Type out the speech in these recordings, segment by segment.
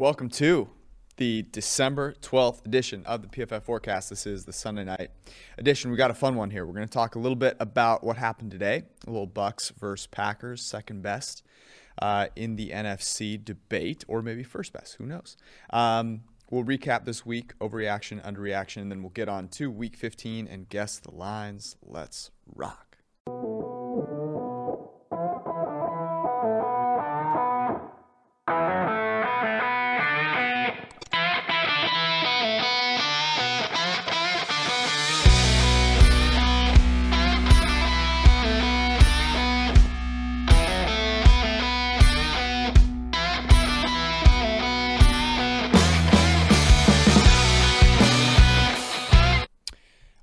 Welcome to the December 12th edition of the PFF Forecast. This is the Sunday night edition. We got a fun one here. We're going to talk a little bit about what happened today. A little Bucks versus Packers, second best uh, in the NFC debate, or maybe first best. Who knows? Um, we'll recap this week, overreaction, underreaction, and then we'll get on to week 15 and guess the lines. Let's rock.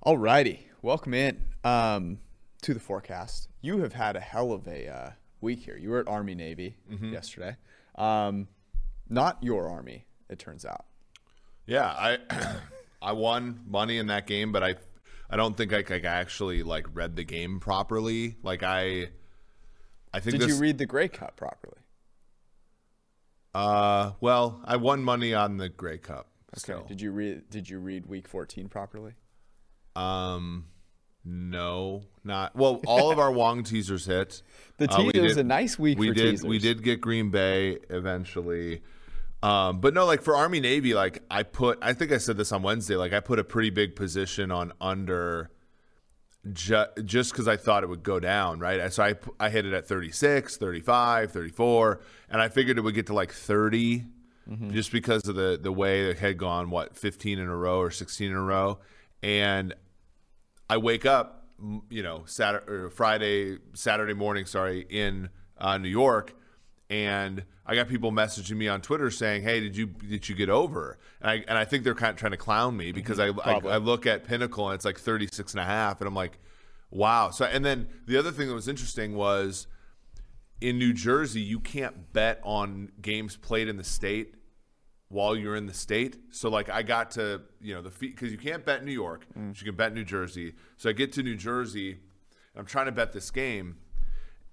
Alrighty, welcome in um, to the forecast. You have had a hell of a uh, week here. You were at Army Navy Mm-hmm. yesterday. Um, not your Army, it turns out. Yeah, I I won money in that game, but I I don't think I, I actually like read the game properly. Like I I think Did this you read the Grey Cup properly? uh well, I won money on the Grey Cup. Still. Did you read Did you read Week 14 properly? Um no, not well. All of our Wong teasers hit. The Uh, teaser was did- a nice week we for did teasers. we did get Green Bay eventually. Um, but no, like for Army Navy, like I put, I think I said this on Wednesday, like I put a pretty big position on under ju- just because I thought it would go down, right? So I, I hit it at 36, 35, 34, and I figured it would get to like 30 Mm-hmm. just because of the, the way it had gone, what, 15 in a row or 16 in a row. And I wake up, you know, Saturday Friday, Saturday morning, sorry, in uh, New York, and I got people messaging me on Twitter saying, "Hey, did you did you get over?" And I and I think they're kind of trying to clown me because I, I I look at Pinnacle and it's like 36 and a half, and I'm like, "Wow." So and then the other thing that was interesting was in New Jersey, you can't bet on games played in the state while you're in the state. So like I got to, you know, the fee because you can't bet New York, Mm. but you can bet New Jersey. So I get to New Jersey, I'm trying to bet this game,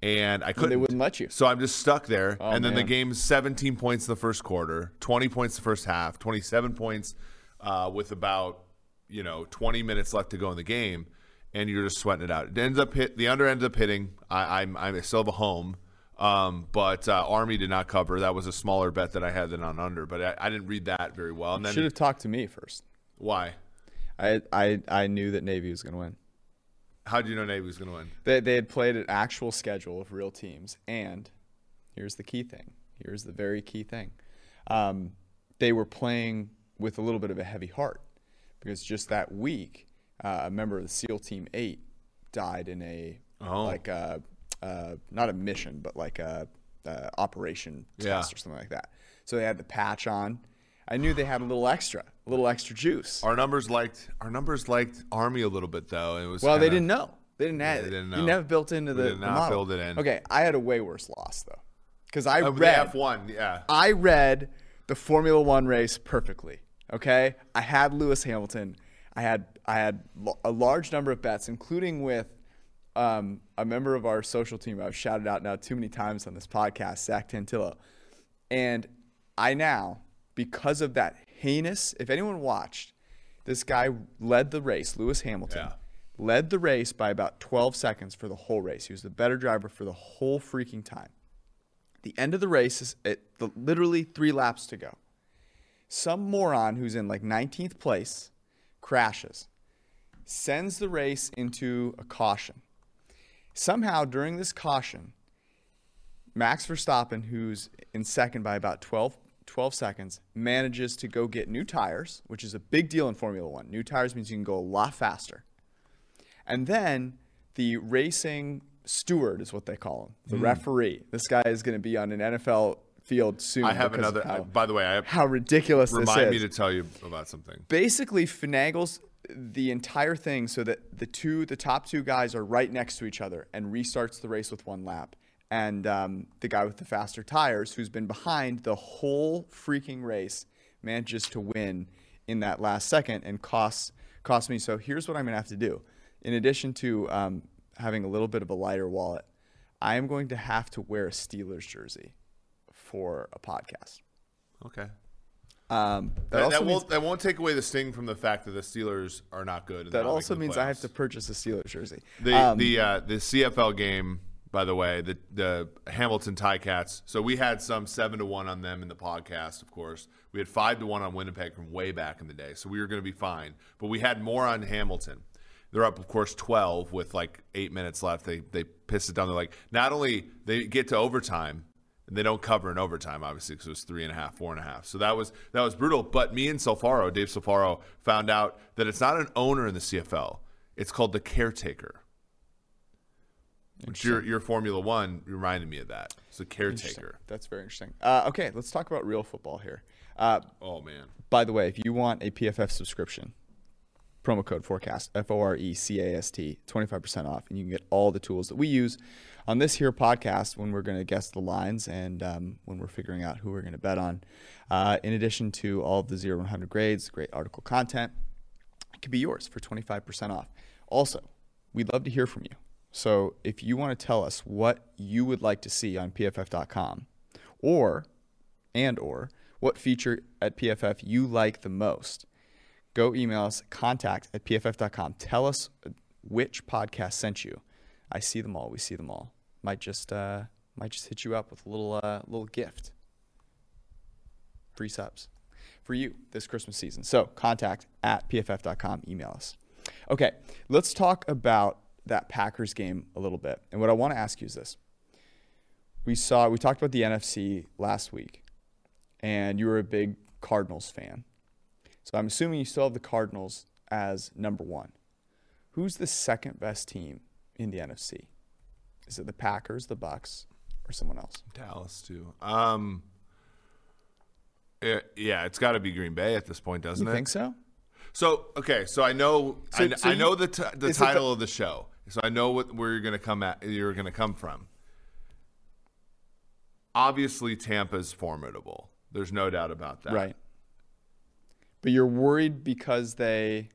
and I couldn't. they wouldn't let you. So I'm just stuck there. Oh, and then the man. game's 17 points in the first quarter, 20 points the first half, 27 points uh, with about you know 20 minutes left to go in the game, and you're just sweating it out. It ends up hit the under ends up hitting. I, I'm I still have a home. Um, but uh, Army did not cover. That was a smaller bet that I had than on under, but I, I didn't read that very well. And then Should have talked to me first. why? I I, I knew that Navy was going to win. How did you know Navy was going to win? They, they had played an actual schedule of real teams. And here's the key thing. Here's the very key thing. Um, they were playing with a little bit of a heavy heart because just that week, uh, a member of the SEAL Team 8 died in a, Oh. like a, uh, not a mission, but like a, uh operation Yeah. test or something like that. So they had the patch on. I knew they had a little extra, a little extra juice. Our numbers liked our numbers liked Army a little bit though. It was Well, they kinda- didn't know. They didn't have they it. didn't know. You never built into the, did the not model. build it in. Okay, I had a way worse loss though, because I Uh, read F1, yeah. I read the Formula One race perfectly. Okay, I had Lewis Hamilton. I had I had a large number of bets, including with um, a member of our social team. I've shouted out now too many times on this podcast, Zach Tantillo, and I now because of that heinous. If anyone watched, this guy led the race. Lewis Hamilton Yeah. led the race by about 12 seconds for the whole race. He was the better driver for the whole freaking time. The end of the race is it, the, literally three laps to go. Some moron who's in like 19th place crashes, sends the race into a caution. Somehow during this caution, Max Verstappen, who's in second by about 12, 12 seconds, manages to go get new tires, which is a big deal in Formula One. New tires means you can go a lot faster. And then the racing steward is what they call him, the hmm. referee. This guy is going to be on an NFL field soon. I have another. How, I, by the way, I how ridiculous this remind me to tell you about something. Basically, finagles the entire thing so that the two, the top two guys are right next to each other, and restarts the race with one lap. And um, the guy with the faster tires, who's been behind the whole freaking race, manages to win in that last second and costs costs me. So here's what I'm gonna have to do. In addition to um, having a little bit of a lighter wallet, I am going to have to wear a Steelers jersey for a podcast. Okay. Um, that, That, that means, won't that won't take away the sting from the fact that the Steelers are not good. that also means I have to purchase a Steelers jersey. The Um, the uh, the CFL game, by the way, the the Hamilton Ticats. So we had some seven to one on them in the podcast. Of course, we had five to one on Winnipeg from way back in the day. So we were going to be fine. But we had more on Hamilton. They're up, of course, twelve with like eight minutes left. They they pissed it down. They're like, not only they get to overtime. And they don't cover in overtime, obviously, because it was three and a half, four and a half. So that was that was brutal. But me and Solfaro, Dave Solfaro, found out that it's not an owner in the CFL; it's called the caretaker. Which your your Formula One reminded me of that. It's a caretaker. That's very interesting. Uh, okay, let's talk about real football here. Uh, Oh man. by the way, if you want a PFF subscription, promo code forecast F O R E C A S T, twenty five percent off, and you can get all the tools that we use on this here podcast when we're going to guess the lines and um, when we're figuring out who we're going to bet on. Uh, in addition to all of the zero one hundred grades, great article content, it could be yours for twenty five percent off. Also, we'd love to hear from you. So if you want to tell us what you would like to see on PFF.com, or and or what feature at PFF you like the most, go email us contact at pff.com. Tell us which podcast sent you. I see them all. We see them all. Might just uh, might just hit you up with a little uh, little gift. Free subs for you this Christmas season. So contact at pff.com. Email us. Okay, let's talk about that Packers game a little bit. And what I want to ask you is this: We saw we talked about the NFC last week, and you were a big Cardinals fan. So I'm assuming you still have the Cardinals as number one. Who's the second best team in the NFC? Is it the Packers, the Bucks, or someone else? Dallas too. Um. eh, yeah, it's got to be Green Bay at this point, doesn't You it? think so? So okay, so I know So- I, so I you- know the t- the it the- title of the show, so I know what where you're gonna come at. You're gonna come from. Obviously, Tampa's formidable. There's no doubt about that. Right. But you're worried because they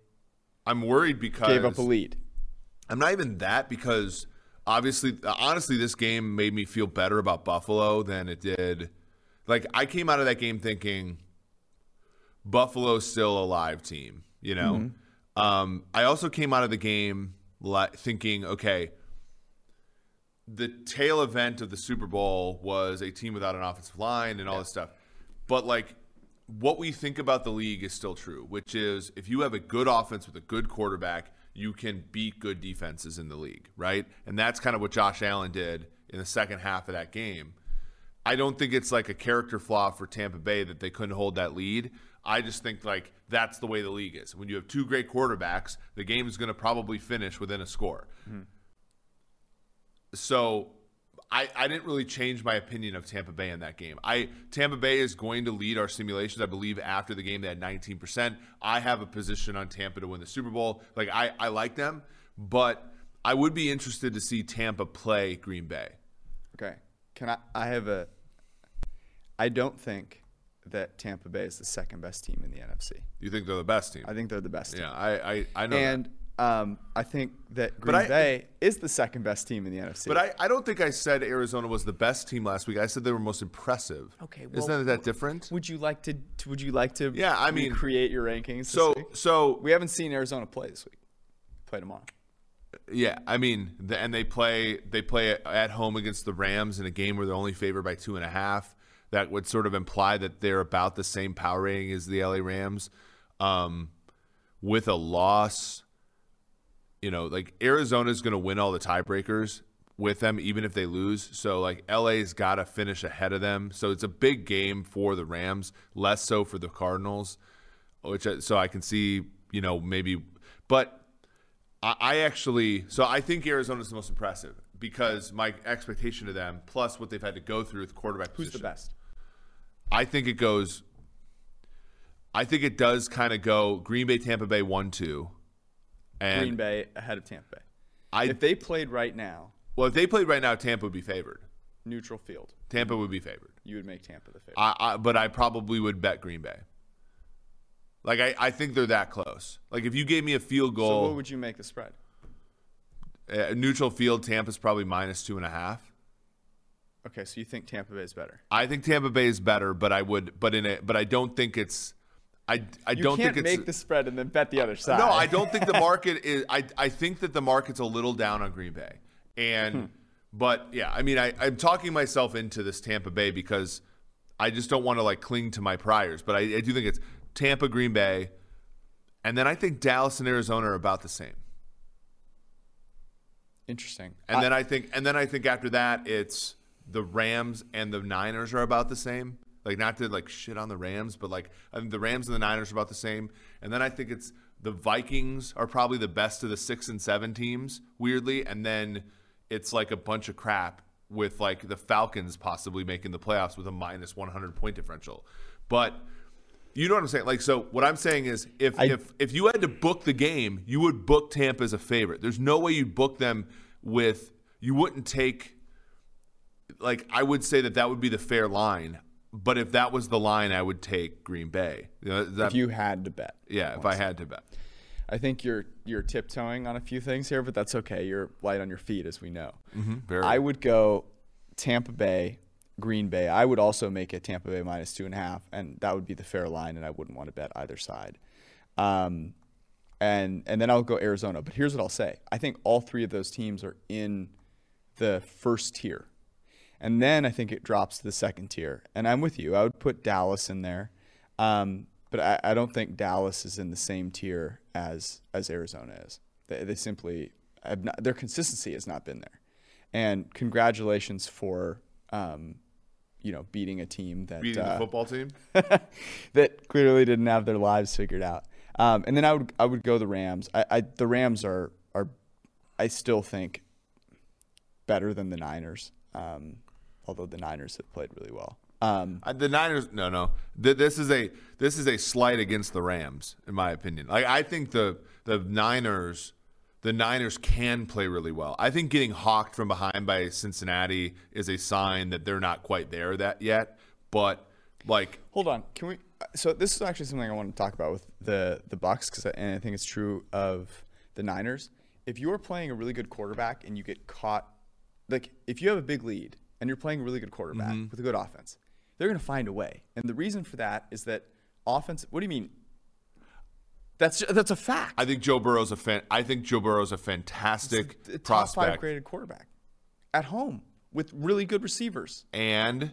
I'm worried because gave up a lead. I'm not even that because obviously, honestly, this game made me feel better about Buffalo than it did. Like I came out of that game thinking Buffalo's still a live team. You know, um, I also came out of the game li- thinking, okay, the tail event of the Super Bowl was a team without an offensive line and all this stuff. But like what we think about the league is still true, which is if you have a good offense with a good quarterback, you can beat good defenses in the league, right? And that's kind of what Josh Allen did in the second half of that game. I don't think it's like a character flaw for Tampa Bay that they couldn't hold that lead. I just think like that's the way the league is. When you have two great quarterbacks, the game is going to probably finish within a score. Mm-hmm. So I, I didn't really change my opinion of Tampa Bay in that game. I Tampa Bay is going to lead our simulations. I believe after the game they had 19%. I have a position on Tampa to win the Super Bowl. Like I, I like them, but I would be interested to see Tampa play Green Bay. Okay. Can I I have a I don't think that Tampa Bay is the second best team in the NFC. You think they're the best team? I think they're the best team. yeah, I, I, I know. that. And um, I think that Green I- Bay is the second best team in the NFC. But I, I don't think I said Arizona was the best team last week. I said they were most impressive. Okay, well- isn't that different? would you like to would you like to Yeah, I mean- create your rankings? So week? so we haven't seen Arizona play this week. Play tomorrow. Yeah, I mean, the, and they play they play at home against the Rams in a game where they're only favored by two and a half. That would sort of imply that they're about the same power rating as the LA Rams. Um, with a loss, you know, like Arizona's going to win all the tiebreakers with them, even if they lose. So like LA's got to finish ahead of them. So it's a big game for the Rams, less so for the Cardinals. Which I- so I can see, you know, maybe, but I, I actually, so I think Arizona's the most impressive because my expectation of them, plus what they've had to go through with quarterback Who's position, the best? I think it goes. I think it does kind of go Green Bay, Tampa Bay, one, two, and Green Bay ahead of Tampa Bay. I If they played right now, well, if they played right now, Tampa would be favored. neutral field, Tampa would be favored. you would make Tampa the favorite. I, I but I probably would bet Green Bay. Like I, I think they're that close. Like if you gave me a field so goal, what would you make the spread? uh, neutral field, Tampa's probably minus two and a half. Okay, so you think Tampa Bay is better? I think Tampa Bay is better, but I would, but in a, but I don't think it's. I, I You don't can't think it's make the spread and then bet the other side. No, I don't think the market is. I, I think that the market's a little down on Green Bay, and Hmm. but yeah, I mean, I, I'm talking myself into this Tampa Bay because I just don't want to like cling to my priors, but I, I do think it's Tampa, Green Bay, and then I think Dallas and Arizona are about the same, Interesting. and then I think and then I think after that it's the Rams and the Niners are about the same. Like not to like shit on the Rams, but like I think the Rams and the Niners are about the same. And then I think it's the Vikings are probably the best of the six and seven teams, weirdly, and then it's like a bunch of crap with like the Falcons possibly making the playoffs with a minus 100 point differential. But you know what I'm saying? Like, so what I'm saying is, if I- if if you had to book the game, you would book Tampa as a favorite. There's no way you'd book them with. You wouldn't take. Like, I would say that that would be the fair line. But if that was the line, I would take Green Bay. You know, that, if you had to bet. yeah, if I had to bet. I think you're you're tiptoeing on a few things here, but that's okay. You're light on your feet, as we know. very. I would go Tampa Bay, Green Bay. I would also make it Tampa Bay minus two and a half, and that would be the fair line, and I wouldn't want to bet either side. Um, and and then I'll go Arizona. But here's what I'll say: I think all three of those teams are in the first tier, and then I think it drops to the second tier. And I'm with you. I would put Dallas in there, um, but I, I don't think Dallas is in the same tier as as Arizona is. They, they simply have not, their consistency has not been there. And congratulations for um, you know beating a team that beating uh, the football team. that clearly didn't have their lives figured out. Um, and then I would I would go the Rams. I, I the Rams are are I still think better than the Niners. Um, although the Niners have played really well. Um, Uh, the Niners, no, no. Th- This is a this is a slight against the Rams, in my opinion. Like I think the the Niners, the Niners can play really well. I think getting hawked from behind by Cincinnati is a sign that they're not quite there that yet. But like, hold on, can we? So this is actually something I want to talk about with the the Bucks because and I think it's true of the Niners. If you are playing a really good quarterback and you get caught, like if you have a big lead and you're playing a really good quarterback mm-hmm. with a good offense, they're going to find a way. And the reason for that is that offense. What do you mean? That's that's a fact. I think Joe Burrow's a fan. I think Joe Burrow's a fantastic a top five graded quarterback at home with really good receivers. And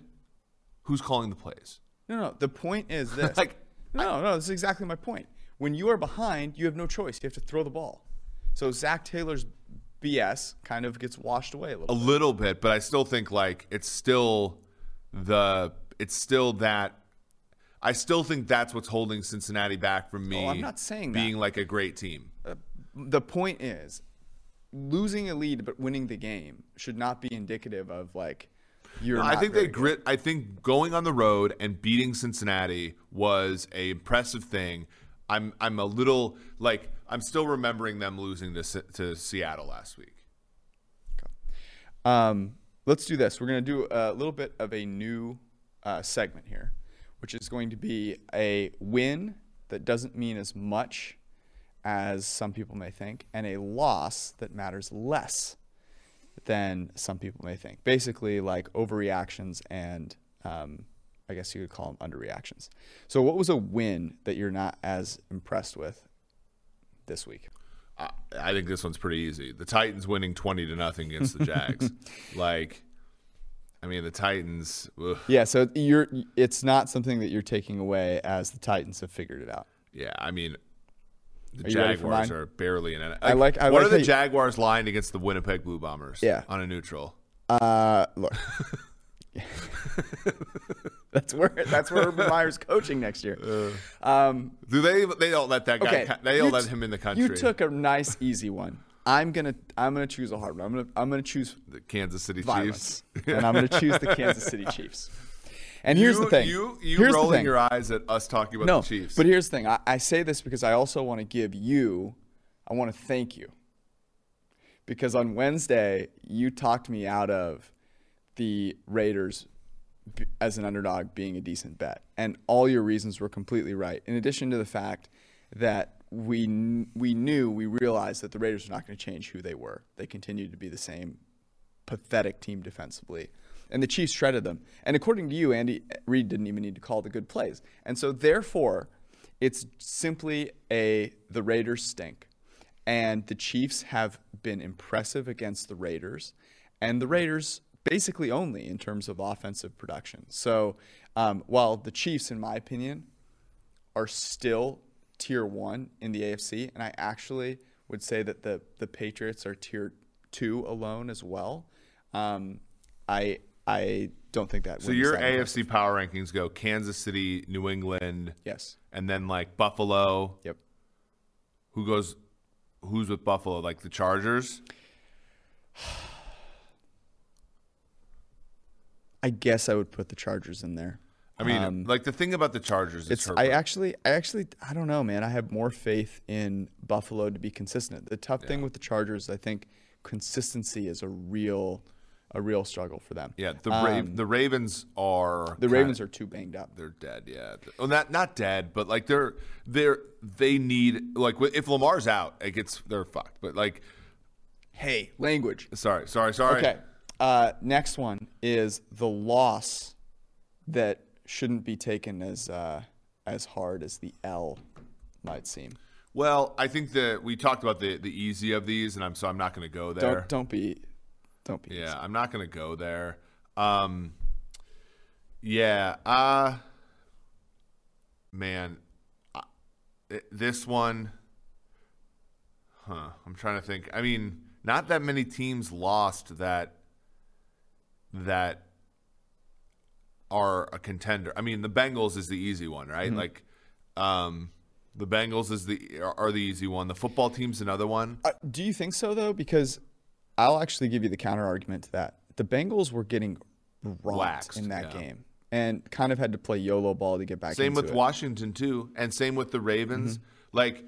who's calling the plays? No, no. The point is this. Like, no, no. This is exactly my point. When you are behind, you have no choice. You have to throw the ball. So Zac Taylor's BS kind of gets washed away a a little. little bit, but I still think like it's still the it's still that I still think that's what's holding Cincinnati back from oh, me. Oh, I'm not saying that. being like a great team. Uh, the point is, losing a lead but winning the game should not be indicative of like you're. I think they grit. I think going on the road and beating Cincinnati was a impressive thing. I'm I'm a little like I'm still remembering them losing to to Seattle last week. Um, let's do this. We're going to do a little bit of a new uh, segment here, which is going to be a win that doesn't mean as much as some people may think, and a loss that matters less than some people may think. Basically, like overreactions and um, I guess you could call them underreactions. So, what was a win that you're not as impressed with this week? I, I think this one's pretty easy. The Titans winning twenty to nothing against the Jags. like, I mean, the Titans. ugh. Yeah, so you're it's not something that you're taking away as the Titans have figured it out. Yeah, I mean, the Are you Jaguars are barely in it. I like- I what like are the you- Jaguars line against the Winnipeg Blue Bombers? Yeah. on a neutral. Uh, look, that's where that's where Urban Meyer's coaching next year. Um, Do they? They don't let that guy. okay, They don't let t- him in the country. You took a nice, easy one. I'm gonna I'm gonna choose a hard one. I'm gonna I'm gonna choose the Kansas City violence, Chiefs. and I'm gonna choose the Kansas City Chiefs. And here's you, the thing. You you here's rolling your eyes at us talking about no, the Chiefs. but here's the thing. I, I say this because I also want to give you. I want to thank you because on Wednesday you talked me out of the Raiders as an underdog being a decent bet, and all your reasons were completely right. In addition to the fact that we we knew we realized that the Raiders were not going to change who they were. They continued to be the same pathetic team defensively. And the Chiefs shredded them. And according to you, Andy Reid didn't even need to call the good plays. And so therefore, it's simply a the Raiders stink. And the Chiefs have been impressive against the Raiders. And the Raiders basically only in terms of offensive production. So um, while the Chiefs, in my opinion, are still tier one in the AFC, and I actually would say that the the Patriots are tier two alone as well. Um, I I don't think that. So your AFC power rankings go Kansas City, New England, yes, and then like Buffalo. Yep. Who goes? Who's with Buffalo? Like the Chargers. I guess I would put the Chargers in there. I mean, um, like the thing about the Chargers it's I actually I actually I don't know, man. I have more faith in Buffalo to be consistent. The tough yeah. thing with the Chargers, I think consistency is a real a real struggle for them. Yeah, the Ra- um, the Ravens are the Ravens are too banged up. They're dead. Yeah, well, not not dead, but like they're they're they need like if Lamar's out, it gets they're fucked. But like, hey, language. Sorry, sorry, sorry. Okay. Uh, next one is the loss that shouldn't be taken as uh, as hard as the L might seem. Well, I think that we talked about the the easy of these, and I'm so I'm not going to go there. Don't don't be, don't be. Yeah, easy. I'm not going to go there. Um, yeah. Uh man, uh, this one. Huh. I'm trying to think. I mean, not that many teams lost that that are a contender. I mean, the Bengals is the easy one, right? Mm-hmm. Like, um, the Bengals is the are the easy one. The football team's another one. Uh, do you think so though? Because I'll actually give you the counter argument to that. The Bengals were getting rocked in that yeah. game and kind of had to play YOLO ball to get back. Same with it. Washington too, and same with the Ravens. Mm-hmm. Like,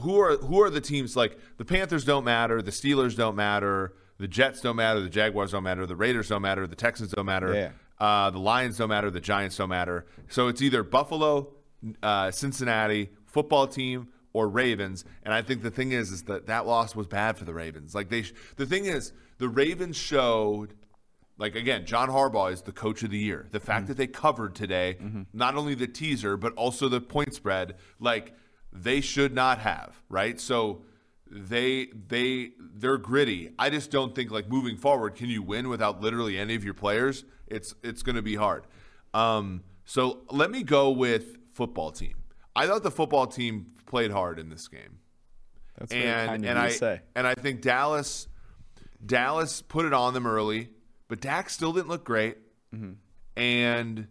who are who are the teams? Like the Panthers don't matter, the Steelers don't matter, the Jets don't matter, the Jaguars don't matter, the Raiders don't matter, the Texans don't matter. Yeah. Uh, the Lions don't matter. The Giants don't matter. So it's either Buffalo, uh, Cincinnati, football team, or Ravens. And I think the thing is, is that that loss was bad for the Ravens. Like they, sh- the thing is, the Ravens showed. Like again, John Harbaugh is the coach of the year. The fact mm-hmm. that they covered today, mm-hmm. not only the teaser but also the point spread, like they should not have, right? So they they they're gritty. I just don't think like moving forward, can you win without literally any of your players? It's it's going to be hard. Um, so let me go with football team. I thought the football team played hard in this game. That's and and I say. and I think Dallas Dallas put it on them early, but Dak still didn't look great. Mm-hmm. And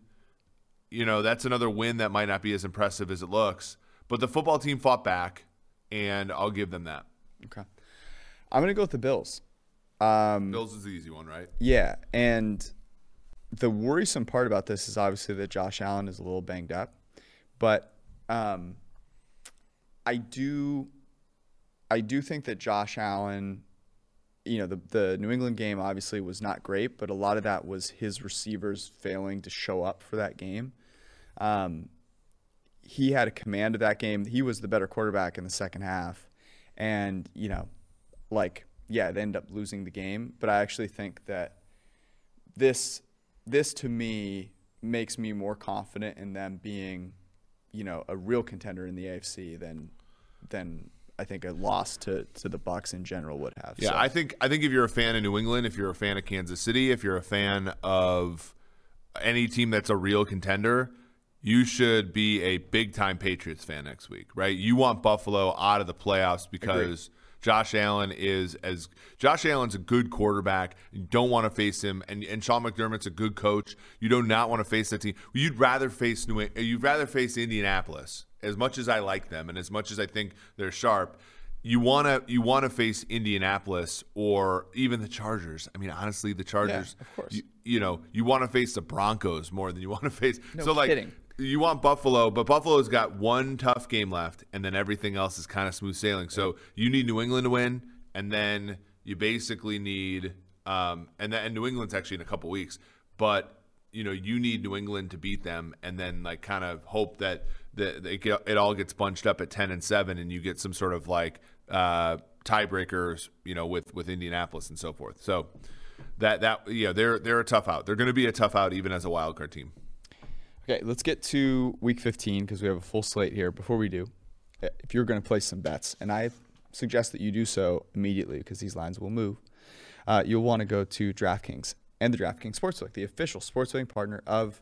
you know that's another win that might not be as impressive as it looks. But the football team fought back, and I'll give them that. Okay, I'm gonna go with the Bills. Um, Bills is the easy one, right? Yeah, and the worrisome part about this is obviously that Josh Allen is a little banged up, but um, I do, I do think that Josh Allen, you know, the the New England game obviously was not great, but a lot of that was his receivers failing to show up for that game. Um, he had a command of that game. He was the better quarterback in the second half, and you know, like yeah, they end up losing the game. But I actually think that this this to me makes me more confident in them being, you know, a real contender in the AFC than than I think a loss to, to the Bucks in general would have. Yeah, so. I think I think if you're a fan of New England, if you're a fan of Kansas City, if you're a fan of any team that's a real contender, you should be a big time Patriots fan next week, right? You want Buffalo out of the playoffs because Agreed. Josh Allen is as Josh Allen's a good quarterback. You don't want to face him, and and Sean McDermott's a good coach. You do not want to face that team. You'd rather face New. You'd rather face Indianapolis. As much as I like them, and as much as I think they're sharp, you want to you want to face Indianapolis or even the Chargers. I mean, honestly, the Chargers. Yeah, of course. You, you know, you want to face the Broncos more than you want to face. No so kidding. like you want Buffalo, but Buffalo's got one tough game left, and then everything else is kind of smooth sailing. So you need New England to win, and then you basically need, um, and then and New England's actually in a couple weeks, but you know you need New England to beat them, and then like kind of hope that that it, it all gets bunched up at ten and seven, and you get some sort of like uh, tiebreakers, you know, with with Indianapolis and so forth. So that that yeah, they're they're a tough out. They're going to be a tough out even as a wild card team. Okay, let's get to week 15 because we have a full slate here. Before we do, eh, if you're going to place some bets, and I suggest that you do so immediately because these lines will move, uh, you'll want to go to DraftKings and the DraftKings Sportsbook, the official sports betting partner of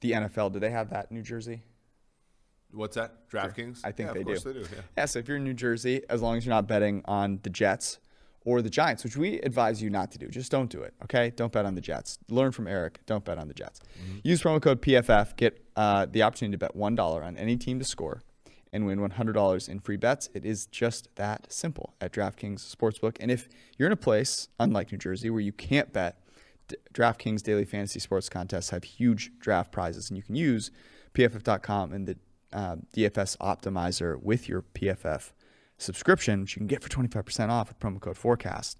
the NFL. Do they have that in New Jersey? What's that? DraftKings? I think yeah, they, of course do. they do. Yeah. yeah, so if you're in New Jersey, as long as you're not betting on the Jets or the Giants, which we advise you not to do, just don't do it. Okay, don't bet on the Jets. Learn from Eric. Don't bet on the Jets. Use promo code PFF. Get uh, the opportunity to bet one dollar on any team to score and win $100 in free bets. It is just that simple at DraftKings Sportsbook. And if you're in a place, unlike New Jersey, where you can't bet, D- DraftKings daily fantasy sports contests have huge draft prizes, and you can use PFF.com and the uh, DFS optimizer with your PFF subscription, which you can get for 25% off with promo code Forecast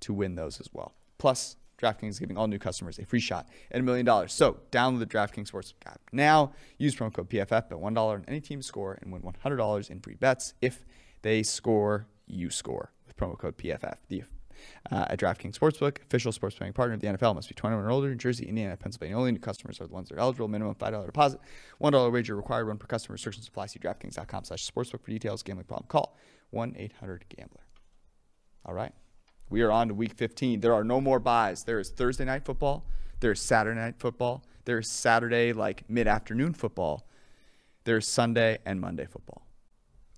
to win those as well. Plus, DraftKings is giving all new customers a free shot at a million dollars. So download the DraftKings Sportsbook app now. Use promo code PFF, bet $1 on any team score, and win $100 in free bets. If they score, you score with promo code PFF. The uh, at DraftKings Sportsbook, official sports betting partner of the NFL. Must be 21 or older. New Jersey, Indiana, Pennsylvania only. New customers are the ones that are eligible. Minimum $5 deposit. $1 wager required. One per customer. Restrictions apply. See DraftKings.com slash sportsbook for details. Gambling problem. Call 1-800-GAMBLER. All right. We are on to week 15. There are no more byes. There is Thursday night football. There is Saturday night football. There is Saturday, like mid-afternoon football. There's Sunday and Monday football.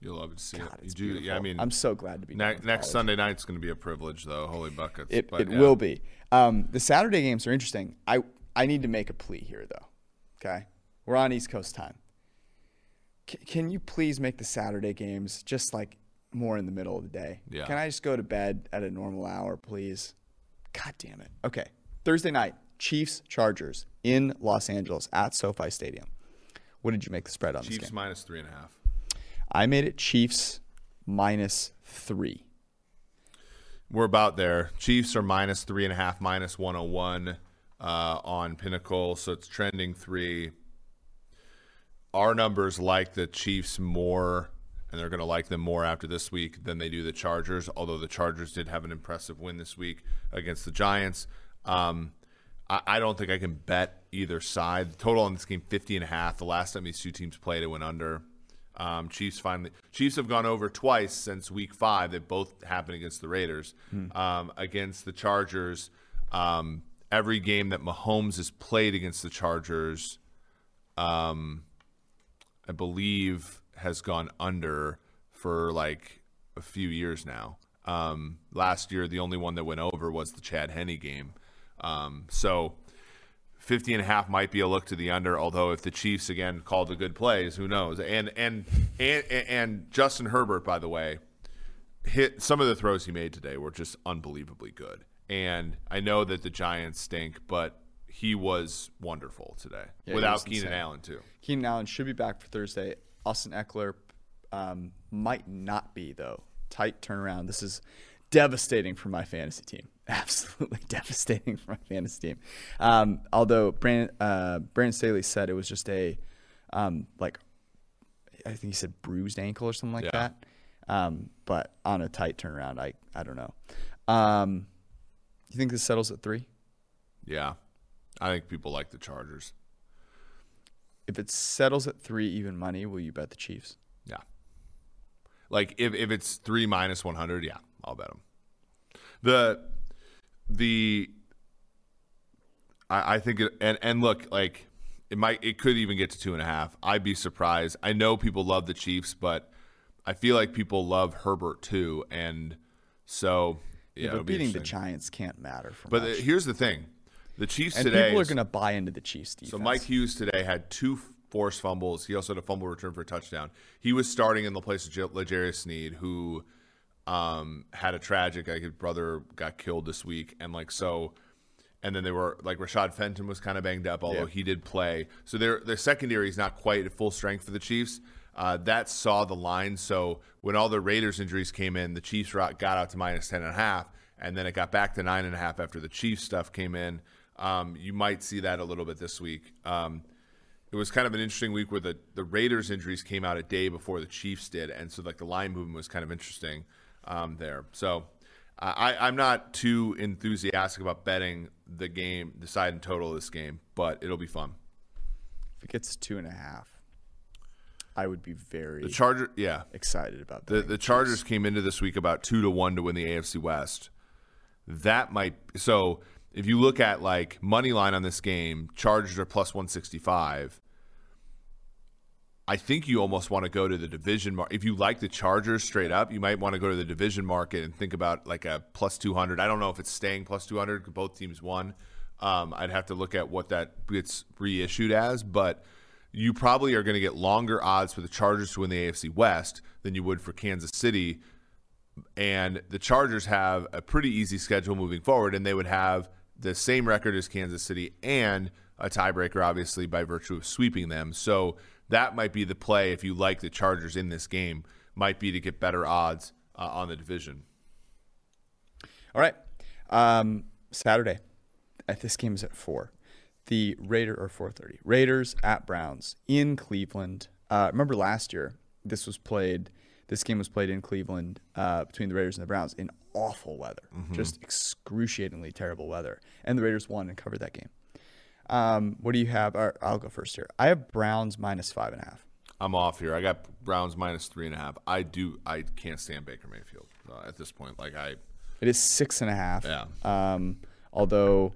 You'll love to see God, it. You do. Yeah, I mean, I'm so glad to be ne- next college. Sunday night's going to be a privilege, though. Holy buckets! It, But, it yeah. will be. Um, the Saturday games are interesting. I I need to make a plea here though. Okay, we're on East Coast time. C- can you please make the Saturday games just like more in the middle of the day? Yeah. Can I just go to bed at a normal hour, please? God damn it. Okay, Thursday night, Chiefs Chargers in Los Angeles at SoFi Stadium. What did you make the spread on this Chiefs game? minus three and a half. I made it Chiefs minus three. We're about there. Chiefs are minus three and a half, minus 101 uh, on Pinnacle, so it's trending three. Our numbers like the Chiefs more, and they're going to like them more after this week than they do the Chargers, although the Chargers did have an impressive win this week against the Giants. Um, I, I don't think I can bet either side. The total on this game, 50 and a half. The last time these two teams played, it went under. Um, Chiefs finally. Chiefs have gone over twice since Week Five. They both happened against the Raiders. Um, against the Chargers, um, every game that Mahomes has played against the Chargers, um, I believe, has gone under for like a few years now. Um, last year, the only one that went over was the Chad Henne game. Um, so 50 and a half might be a look to the under although if the chiefs again called the good plays who knows and and and, and justin herbert by the way hit some of the throws he made today were just unbelievably good and i know that the giants stink but he was wonderful today Yeah, without keenan insane. allen too Keenan Allen should be back for Thursday. Austin Ekeler um, might not be though. Tight turnaround. This is devastating for my fantasy team. Absolutely devastating for my fantasy team. Um, although Brandon uh, Brandon Staley said it was just a um, like I think he said bruised ankle or something like Yeah. that. Um, but on a tight turnaround, I I don't know. Um, you think this settles at three? yeah i think people like the chargers If it settles at three even money, will you bet the Chiefs? yeah like if, if it's three minus 100 yeah i'll bet them the the I, I think it, and and look like it might it could even get to two and a half. I'd be surprised. I know people love the Chiefs, but I feel like people love Herbert too, and so yeah, it'll but be beating the. Giants can't matter for But uh, the, here's the thing: the Chiefs and today. people are going to buy into the Chiefs defense. So Mike Hughes today had two forced fumbles. He also had a fumble return for a touchdown. He was starting in the place of L'Jarius Sneed, who um, had a tragic. Like his brother got killed this week, and like so. And then they were like Rashad Fenton was kind of banged up, although Yeah. he did play. So their their secondary is not quite at full strength for the Chiefs. Uh, that saw the line. So when all the Raiders injuries came in, the Chiefs got out to minus ten and a half, and then it got back to nine and a half after the Chiefs stuff came in. Um, you might see that a little bit this week. Um, it was kind of an interesting week where the, the Raiders injuries came out a day before the Chiefs did, and so like the line movement was kind of interesting um, there. So I, I'm not too enthusiastic about betting the game, the side and total of this game, but it'll be fun. If it gets two and a half, I would be very The Charger, yeah, excited about the that. the Chargers came into this week about two to one to win the AFC West. That might so if you look at like money line on this game, Chargers are plus one sixty five. I think you almost want to go to the division market. If you like the Chargers straight up, you might want to go to the division market and think about like a plus 200. I don't know if it's staying plus 200 both teams won. Um, I'd have to look at what that gets reissued as, but you probably are going to get longer odds for the Chargers to win the AFC West than you would for Kansas City. And the Chargers have a pretty easy schedule moving forward, and they would have the same record as Kansas City and a tiebreaker, obviously, by virtue of sweeping them. So that might be the play if you like the Chargers in this game, might be to get better odds uh, on the division. All right. Um, Saturday. At this game is at four. The Raider or four thirty. Raiders at Browns in Cleveland. Uh, remember last year this was played. This game was played in Cleveland uh, between the Raiders and the Browns in awful weather, just excruciatingly terrible weather, and the Raiders won and covered that game. Um, what do you have? Or I'll go first here. I have Browns minus five and a half. I'm off here. I got Browns minus three and a half. I do. I can't stand Baker Mayfield uh, at this point. Like I, It is six and a half. Yeah. Um, although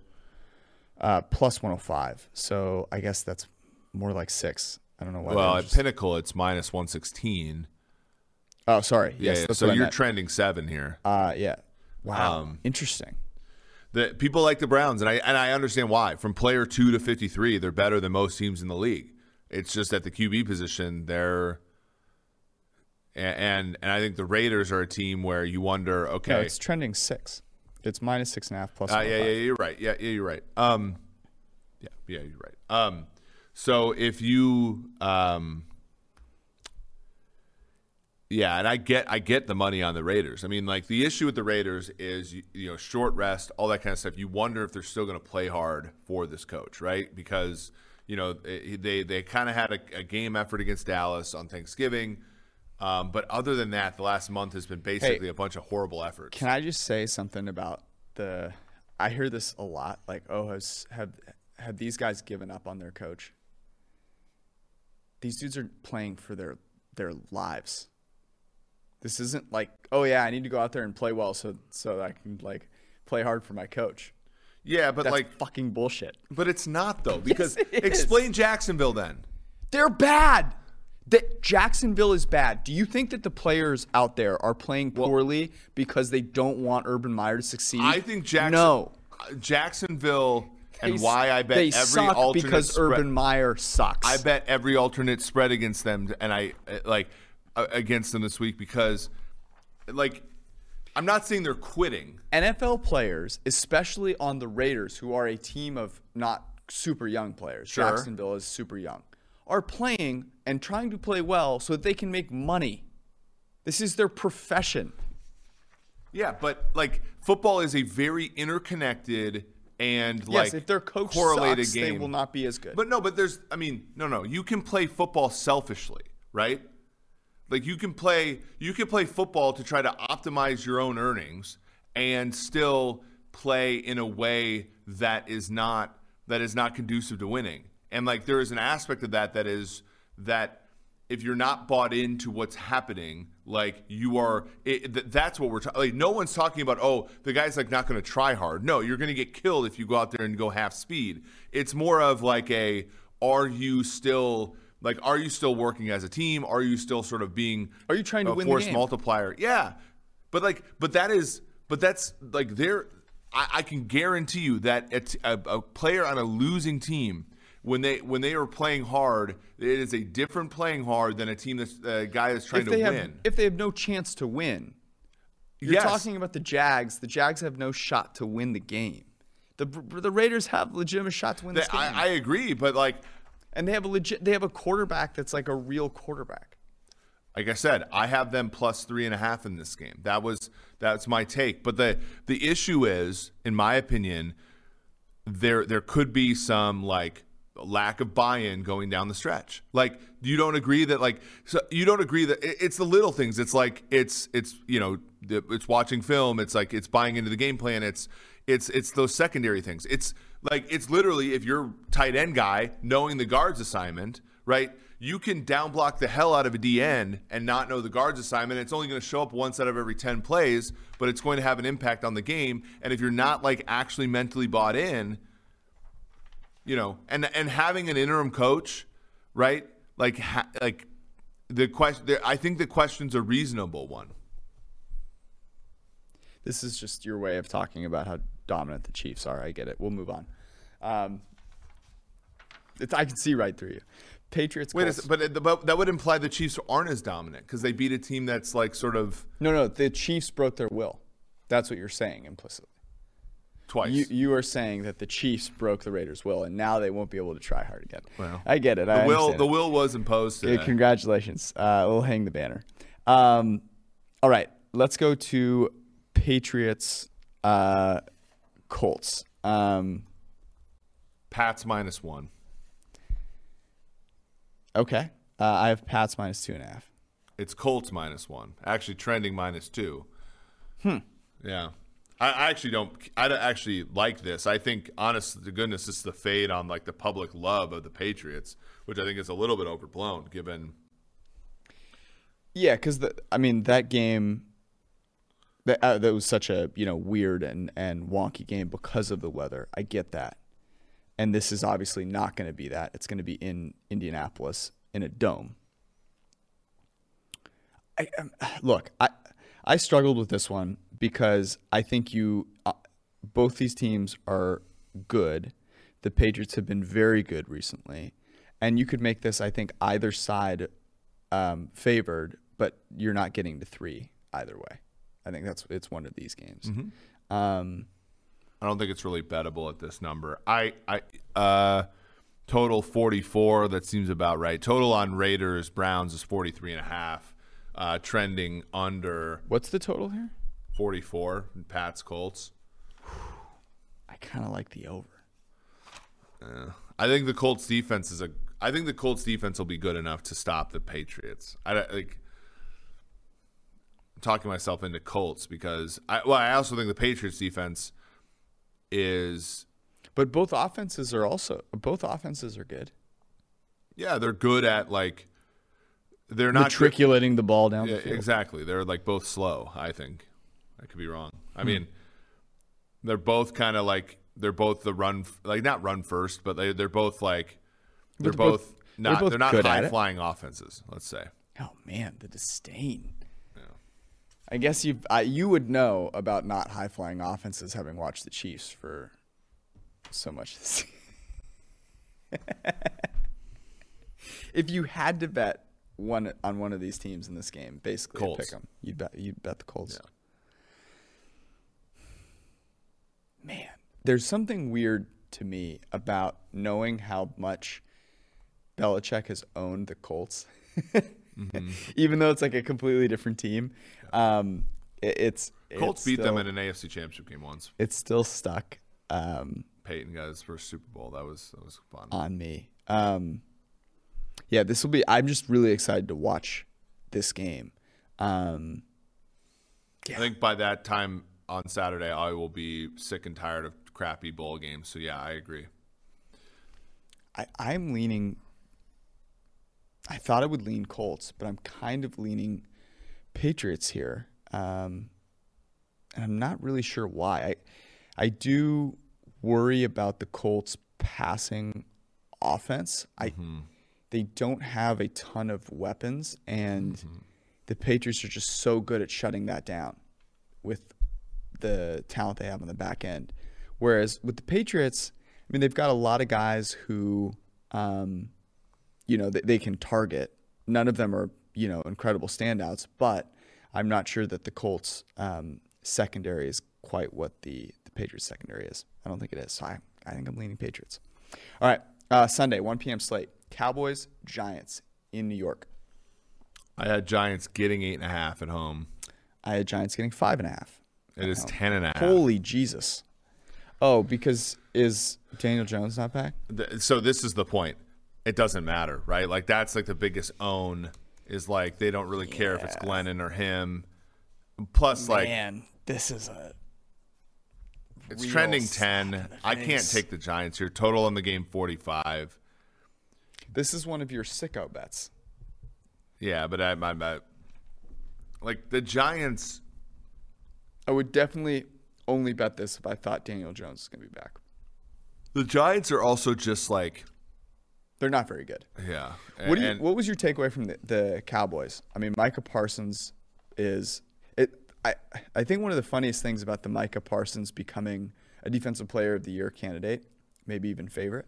uh, plus 105. So I guess that's more like six. I don't know why. well, at just- Pinnacle it's minus one sixteen. oh, sorry. Yeah. Yes, yeah. So you're meant. trending seven here. uh, yeah. Wow. Um, Interesting. The people like the Browns, and I and I understand why. From player two to fifty three, they're better than most teams in the league. It's just at the QB position, they're and and I think the Raiders are a team where you wonder, No, okay, it's trending six. It's minus six and a half plus. uh, yeah, yeah, 105. you're right. Yeah, yeah, you're right. Um, yeah, yeah, you're right. Um, so if you um, yeah, and I get I get the money on the Raiders. I mean, like the issue with the Raiders is you, you know short rest, all that kind of stuff. You wonder if they're still going to play hard for this coach, right? Because you know they they kind of had a, a game effort against Dallas on Thanksgiving. Um, but other than that, the last month has been basically a bunch of horrible efforts. Can I just say something about the? I hear this a lot. Like, oh, has have have these guys given up on their coach? These dudes are playing for their their lives. This isn't like, oh yeah, I need to go out there and play well so so I can like play hard for my coach. yeah, but That's like fucking bullshit. But it's not though, because is. explain Jacksonville then. They're bad. That Jacksonville is bad. Do you think that the players out there are playing poorly because they don't want Urban Meyer to succeed? I think Jackson, No. uh, Jacksonville, and They- why I bet they every suck alternate because spread, Urban Meyer sucks. I bet every alternate spread against them, and I uh, like Uh, against them this week because, like, I'm not saying they're quitting. NFL players, especially on the Raiders, who are a team of not super young players, Sure. Jacksonville is super young, are playing and trying to play well so that they can make money. This is their profession. Yeah, but like football is a very interconnected and Yes, like if their coach correlated sucks, game. they will not be as good. But no, but there's I mean, no, no. You can play football selfishly, right? Like you can play you can play football to try to optimize your own earnings and still play in a way that is not that is not conducive to winning. And like there is an aspect of that that is that if you're not bought into what's happening, like you are, it, th- that's what we're talking. Like no one's talking about. Oh, the guy's like not going to try hard. No, you're going to get killed if you go out there and go half speed. It's more of like a, are you still like, are you still working as a team? Are you still sort of being? Are you trying to a win the force multiplier? Yeah, but like, but that is, but that's like there. I, I can guarantee you that a player on a losing team when they when they are playing hard, it is a different playing hard than a team that's a guy that's trying if to they have win. if they have no chance to win, you're Yes. talking about the Jags. The Jags have no shot to win the game. The the Raiders have legitimate shot to win They- this game, I, I agree, but like and they have a legit. They have a quarterback that's like a real quarterback. like I said, I have them plus three and a half in this game. That was that's my take. But the the issue is, in my opinion, there there could be some like lack of buy-in going down the stretch. Like you don't agree that like so you don't agree that it- it's the little things. It's like it's it's you know it's watching film. It's like it's buying into the game plan. It's it's it's those secondary things. It's like it's literally if you're tight end guy knowing the guards assignment, right? You can down block the hell out of a DN and not know the guards assignment. It's only going to show up once out of every 10 plays, but it's going to have an impact on the game. And if you're not like actually mentally bought in, you know, and and having an interim coach, right? Like ha- like the question I think the question's a reasonable one. This is just your way of talking about how dominant the Chiefs are. I get it. We'll move on. Um, it's, I can see right through you. Patriots. Wait, but, but that would imply the Chiefs aren't as dominant because they beat a team that's like sort of no, no. The Chiefs broke their will. That's what you're saying implicitly. twice. You you are saying that the Chiefs broke the Raiders' will, and now they won't be able to try hard again. Well, I get it. the I will the it. will was imposed today. congratulations. Uh, we'll hang the banner. Um, all right, let's go to Patriots, uh, Colts. Um, Pats minus one. okay, uh, I have Pats minus two and a half. It's Colts minus one. Actually, trending minus two. Hmm. Yeah. I, I actually don't. I don't actually like this. I think, honest to goodness, this is the fade on like the public love of the Patriots, which I think is a little bit overblown given. Yeah, because I mean that game, that uh, that was such a you know weird and and wonky game because of the weather. I get that, and this is obviously not going to be that. It's going to be in Indianapolis in a dome. I um, look, I I struggled with this one because I think you uh, both these teams are good. The Patriots have been very good recently, and you could make this I think either side um, favored, but you're not getting to three either way. I think that's it's one of these games. Um, I don't think it's really bettable at this number. I, I, uh, total 44. That seems about right. Total on Raiders Browns is 43 and a half, uh, trending under what's the total here? 44. Pats Colts. I kind of like the over. I think the Colts defense is a. I think the Colts defense will be good enough to stop the Patriots. I don't- like. Talking myself into Colts because I well I also think the Patriots defense is But both offenses are also both offenses are good. yeah they're good at like they're not good- the ball down Yeah, the field. exactly. They're like both slow. I think I could be wrong. Hmm. I mean, they're both kind of like they're both the run like not run first, but they they're both like they're, they're both- both, they're not both they're not high flying offenses. Let's say. Oh man, the disdain. I guess you uh, you would know about not high flying offenses having watched the Chiefs for so much. This if you had to bet one on one of these teams in this game, basically Colts. pick them. You'd bet you'd bet the Colts. Man, there's something weird to me about knowing how much Belichick has owned the Colts. Even though it's like a completely different team, um, it, it's Colts it's beat them in an AFC Championship game once. It's still stuck um, Peyton got his first Super Bowl. That was that was fun. on me. Um, yeah, this will be. I'm just really excited to watch this game. Um, I think by that time on Saturday, I will be sick and tired of crappy bowl games. So yeah, I agree. I, I'm leaning. I thought I would lean Colts, but I'm kind of leaning Patriots here, um, and I'm not really sure why. I I do worry about the Colts passing offense. I they don't have a ton of weapons, and the Patriots are just so good at shutting that down with the talent they have on the back end. Whereas with the Patriots, I mean, they've got a lot of guys who, um, you know, they, they can target. None of them are, you know, incredible standouts, but I'm not sure that the Colts um, secondary is quite what the, the Patriots secondary is. I don't think it is. So I, I think I'm leaning Patriots. All right. Uh, Sunday, 1 p.m. slate. Cowboys, Giants in New York. I had Giants getting eight and a half at home. I had Giants getting five and a half. It is ten and a half. Holy Jesus. Oh, because is Daniel Jones not back? Th- So this is the point. It doesn't matter, right? Like that's like the biggest own is like they don't really care if it's Glennon or him. Plus, like Man, this is a it's trending ten. I can't take the Giants here. Total in the game forty five. this is one of your sicko bets. Yeah, but I, I, I like the Giants. I would definitely only bet this if I thought Daniel Jones is going to be back. The Giants are also just like They're not very good. yeah. What do you, and- what was your takeaway from the, the Cowboys? I mean, Micah Parsons is it. I I think one of the funniest things about the Micah Parsons becoming a defensive player of the year candidate, maybe even favorite,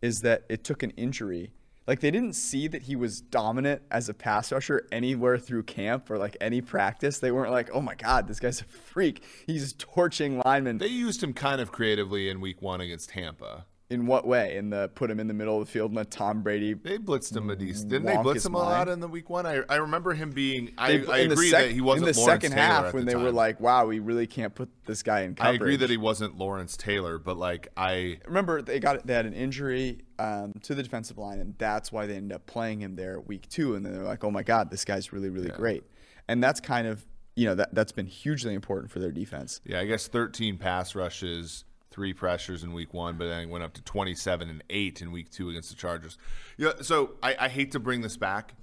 is that it took an injury. Like they didn't see that he was dominant as a pass rusher anywhere through camp or like any practice. They weren't like, oh my god, this guy's a freak. He's torching linemen. they used him kind of creatively in Week One against Tampa. In what way? In the put him in the middle of the field and let Tom Brady They blitzed him a decent. Didn't they blitz him a lot in the Week One? I, I remember him being. I, They- I agree sec- that he wasn't in the Lawrence second Taylor half when the they were like, "Wow, we really can't put this guy in coverage." I coverage." agree that he wasn't Lawrence Taylor, but like I remember they got they had an injury um, to the defensive line, and that's why they ended up playing him there week two. And then they're like, "Oh my God, this guy's really really great," and that's kind of you know that that's been hugely important for their defense. Yeah, I guess 13 pass rushes, three pressures in week one, but then it went up to 27 and eight in week two against the Chargers. Yeah, so I, I hate to bring this back,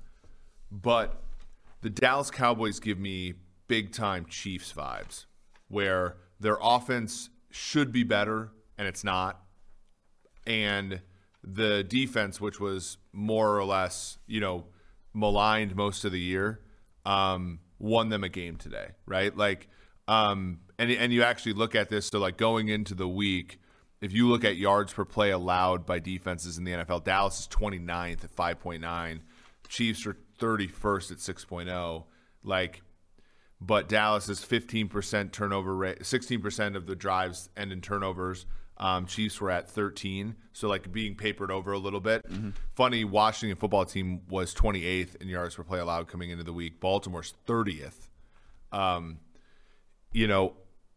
but the Dallas Cowboys give me big time Chiefs vibes, where their offense should be better and it's not, and the defense, which was more or less, you know, maligned most of the year, um, won them a game today, right? Like, um, and and you actually look at this, so like going into the week, if you look at yards per play allowed by defenses in the NFL, Dallas is 29th at 5.9, Chiefs are 31st at 6.0, like. But Dallas is 15% turnover rate, 16% of the drives end in turnovers. Um, Chiefs were at 13, so like being papered over a little bit. Funny, Washington football team was 28th in yards per play allowed coming into the week. Baltimore's 30th. Um, you know,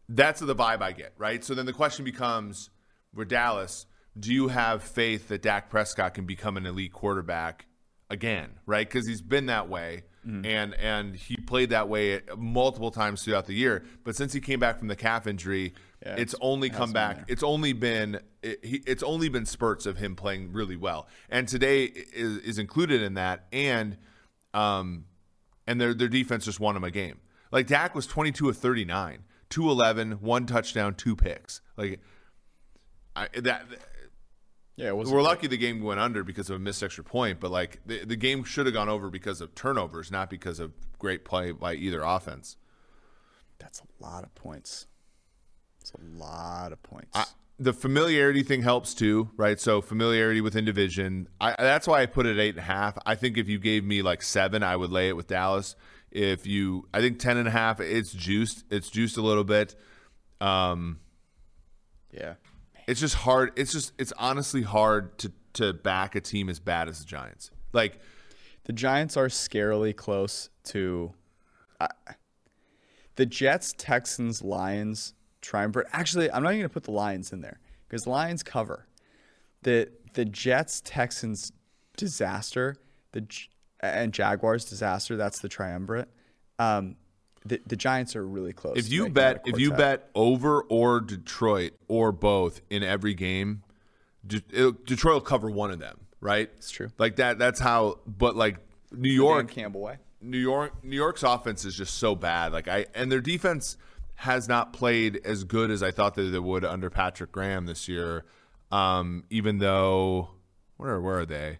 that's the vibe I get, right? So then the question becomes, we're Dallas. Do you have faith that Dak Prescott can become an elite quarterback again, right? Because he's been that way, and and he played that way multiple times throughout the year. But since he came back from the calf injury, Yeah, it's it's- only come back. It's only been it, he, it's only been spurts of him playing really well, and today is, is included in that. And um, and their their defense just won him a game. Like Dak was 22 of 39, 211, one touchdown, two picks. Like I, that Yeah, it was. we're lucky the game went under because of a missed extra point, but like the, the game should have gone over because of turnovers, not because of great play by either offense. That's a lot of points. It's a lot of points. I, the familiarity thing helps too, right? So familiarity within division. I, that's why I put it eight and a half. I think if you gave me like seven, I would lay it with Dallas. If you, I think ten and a half, it's juiced. It's juiced a little bit. Um, yeah. it's just hard. It's just, it's honestly hard to to back a team as bad as the Giants. Like, The Giants are scarily close to uh, the Jets, Texans, Lions, Triumvirate. Actually, I'm not even going to put the Lions in there because the Lions cover. The the Jets, Texans disaster, the and Jaguars disaster. That's the triumvirate. Um, the, the Giants are really close. if you bet, if you bet over or Detroit or both in every game, De- Detroit will cover one of them, right? It's true. Like that. That's how. But like New York, Campbell way. New York, New York's offense is just so bad. Like I and their defense has not played as good as I thought that they would under Patrick Graham this year. Um, even though where where are they?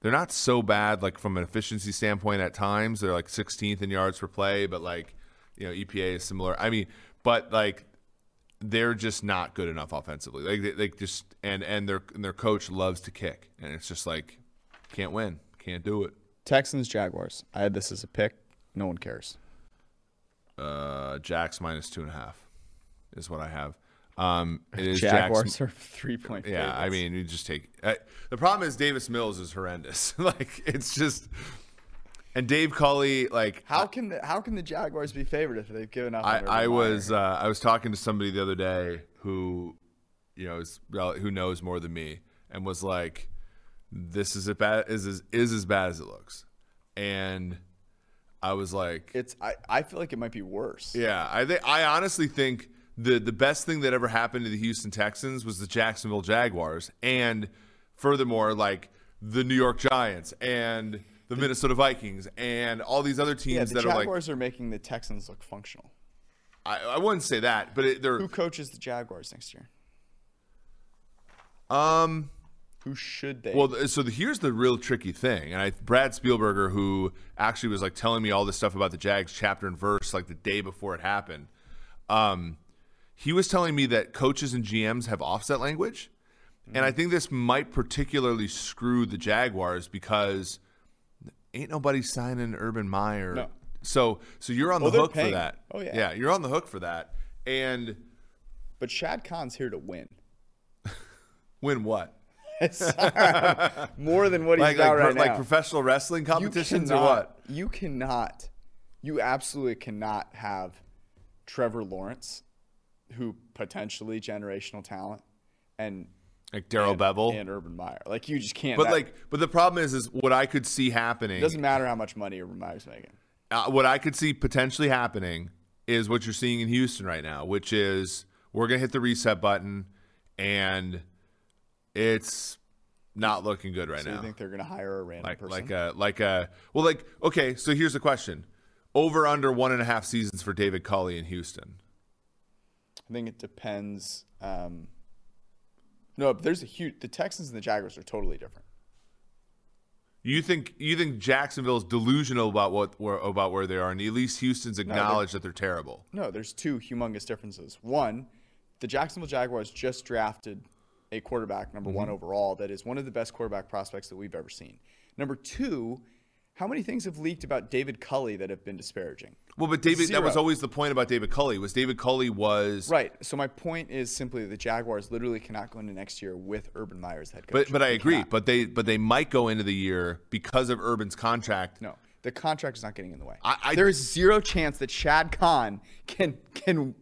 They're not so bad. Like from an efficiency standpoint, at times they're like 16th in yards per play, but like you know EPA is similar. I mean, but like they're just not good enough offensively. Like they, they just and and their and their coach loves to kick, and it's just like can't win, can't do it. Texans, Jaguars. I had this as a pick. No one cares. uh, Jacks minus two and a half is what I have. Um, it is Jaguars Jacks. are three point. Yeah, I mean, you just take. Uh, the problem is Davis Mills is horrendous. like it's just, and Dave Culley, like how can the how can the Jaguars be favored if they've given up? I, I was uh, I was talking to somebody the other day who you know, is, who knows more than me, and was like, "This is as bad is is, is as bad as it looks," and I was like, It's I, I feel like it might be worse. "Yeah, I think I honestly think the the best thing that ever happened to the Houston Texans was the Jacksonville Jaguars, and furthermore, like the New York Giants and the Minnesota Vikings and all these other teams Yeah, the that are like." Jaguars are making the Texans look functional. I, I wouldn't say that, but it, they're Who coaches the Jaguars next year? um. Who should they? Well, so the, here's the real tricky thing, and I Brad Spielberger, who actually was like telling me all this stuff about the Jags chapter and verse like the day before it happened, um, he was telling me that coaches and GMs have offset language, and I mm-hmm. think this might particularly screw the Jaguars because ain't nobody signing Urban Meyer. No. So, so you're on Oh, the hook for that. Oh, yeah. yeah, you're on the hook for that, and but Shad Khan's here to win. win what? More than what he's Like got like, right pro- like professional wrestling competitions or what? You cannot. You absolutely cannot have Trevor Lawrence, who potentially generational talent, and Like Darrell Bevell. and Urban Meyer. Like you just can't. But that- like, but the problem is, is what I could see happening. it doesn't matter how much money Urban Meyer's making. uh, what I could see potentially happening is what you're seeing in Houston right now, which is we're gonna hit the reset button, and it's not looking good right So now. you think they're to hire a random like, person? like a, like a, well, like, okay. So here's the question: over under one and a half seasons for David Culley in Houston. I think it depends. Um, no, but there's a huge. The Texans and the Jaguars are totally different. You think you think Jacksonville's delusional about what where, about where they are, and at least Houston's acknowledged that they're terrible. No, there's two humongous differences. One, the Jacksonville Jaguars just drafted a quarterback, number Mm-hmm. one overall, that is one of the best quarterback prospects that we've ever seen. Number two, how many things have leaked about David Culley that have been disparaging? Well, but David, that was always the point about David Culley. Was David Culley was Right. So my point is simply the Jaguars literally cannot go into next year with Urban Meyer as head coach. But but I They agree. cannot. But they but they might go into the year because of Urban's contract. No, the contract is not getting in the way. I- I- there is zero chance that Shad Khan can can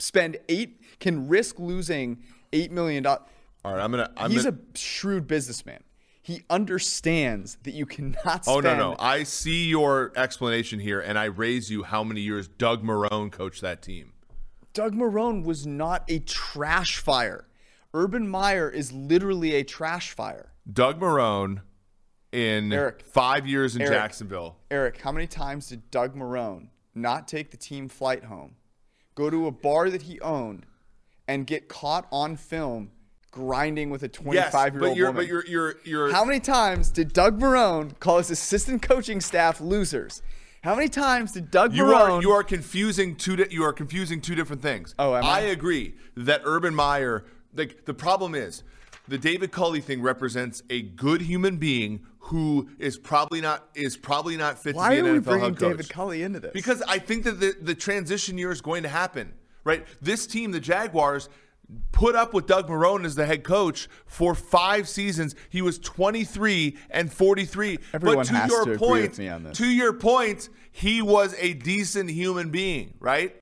spend eight can risk losing eight million dollars. All right, I'm gonna. I'm He's gonna, a shrewd businessman. He understands that you cannot. Oh no no! I see your explanation here, and I raise you how many years Doug Marrone coached that team. Doug Marrone was not a trash fire. Urban Meyer is literally a trash fire. Doug Marrone in Eric. five years in Eric. Jacksonville. Eric, how many times did Doug Marrone not take the team flight home, go to a bar that he owned, and get caught on film grinding with a 25 year old you're woman? but you're you're you're How many times did Doug Marrone call his assistant coaching staff losers? How many times did Doug You Marrone? are you are confusing two di- you are confusing two different things. Oh, am I? agree that Urban Meyer. Like the problem is, the David Culley thing represents a good human being who is probably not is probably not fit Why to be an NFL head coach. Why are we bringing David Culley into this? Because I think that the, the transition year is going to happen, right? This team, the Jaguars, put up with Doug Marrone as the head coach for five seasons. He was 23 and 43. Everyone but to has your to agree point, with me on this. to your point, he was a decent human being, right?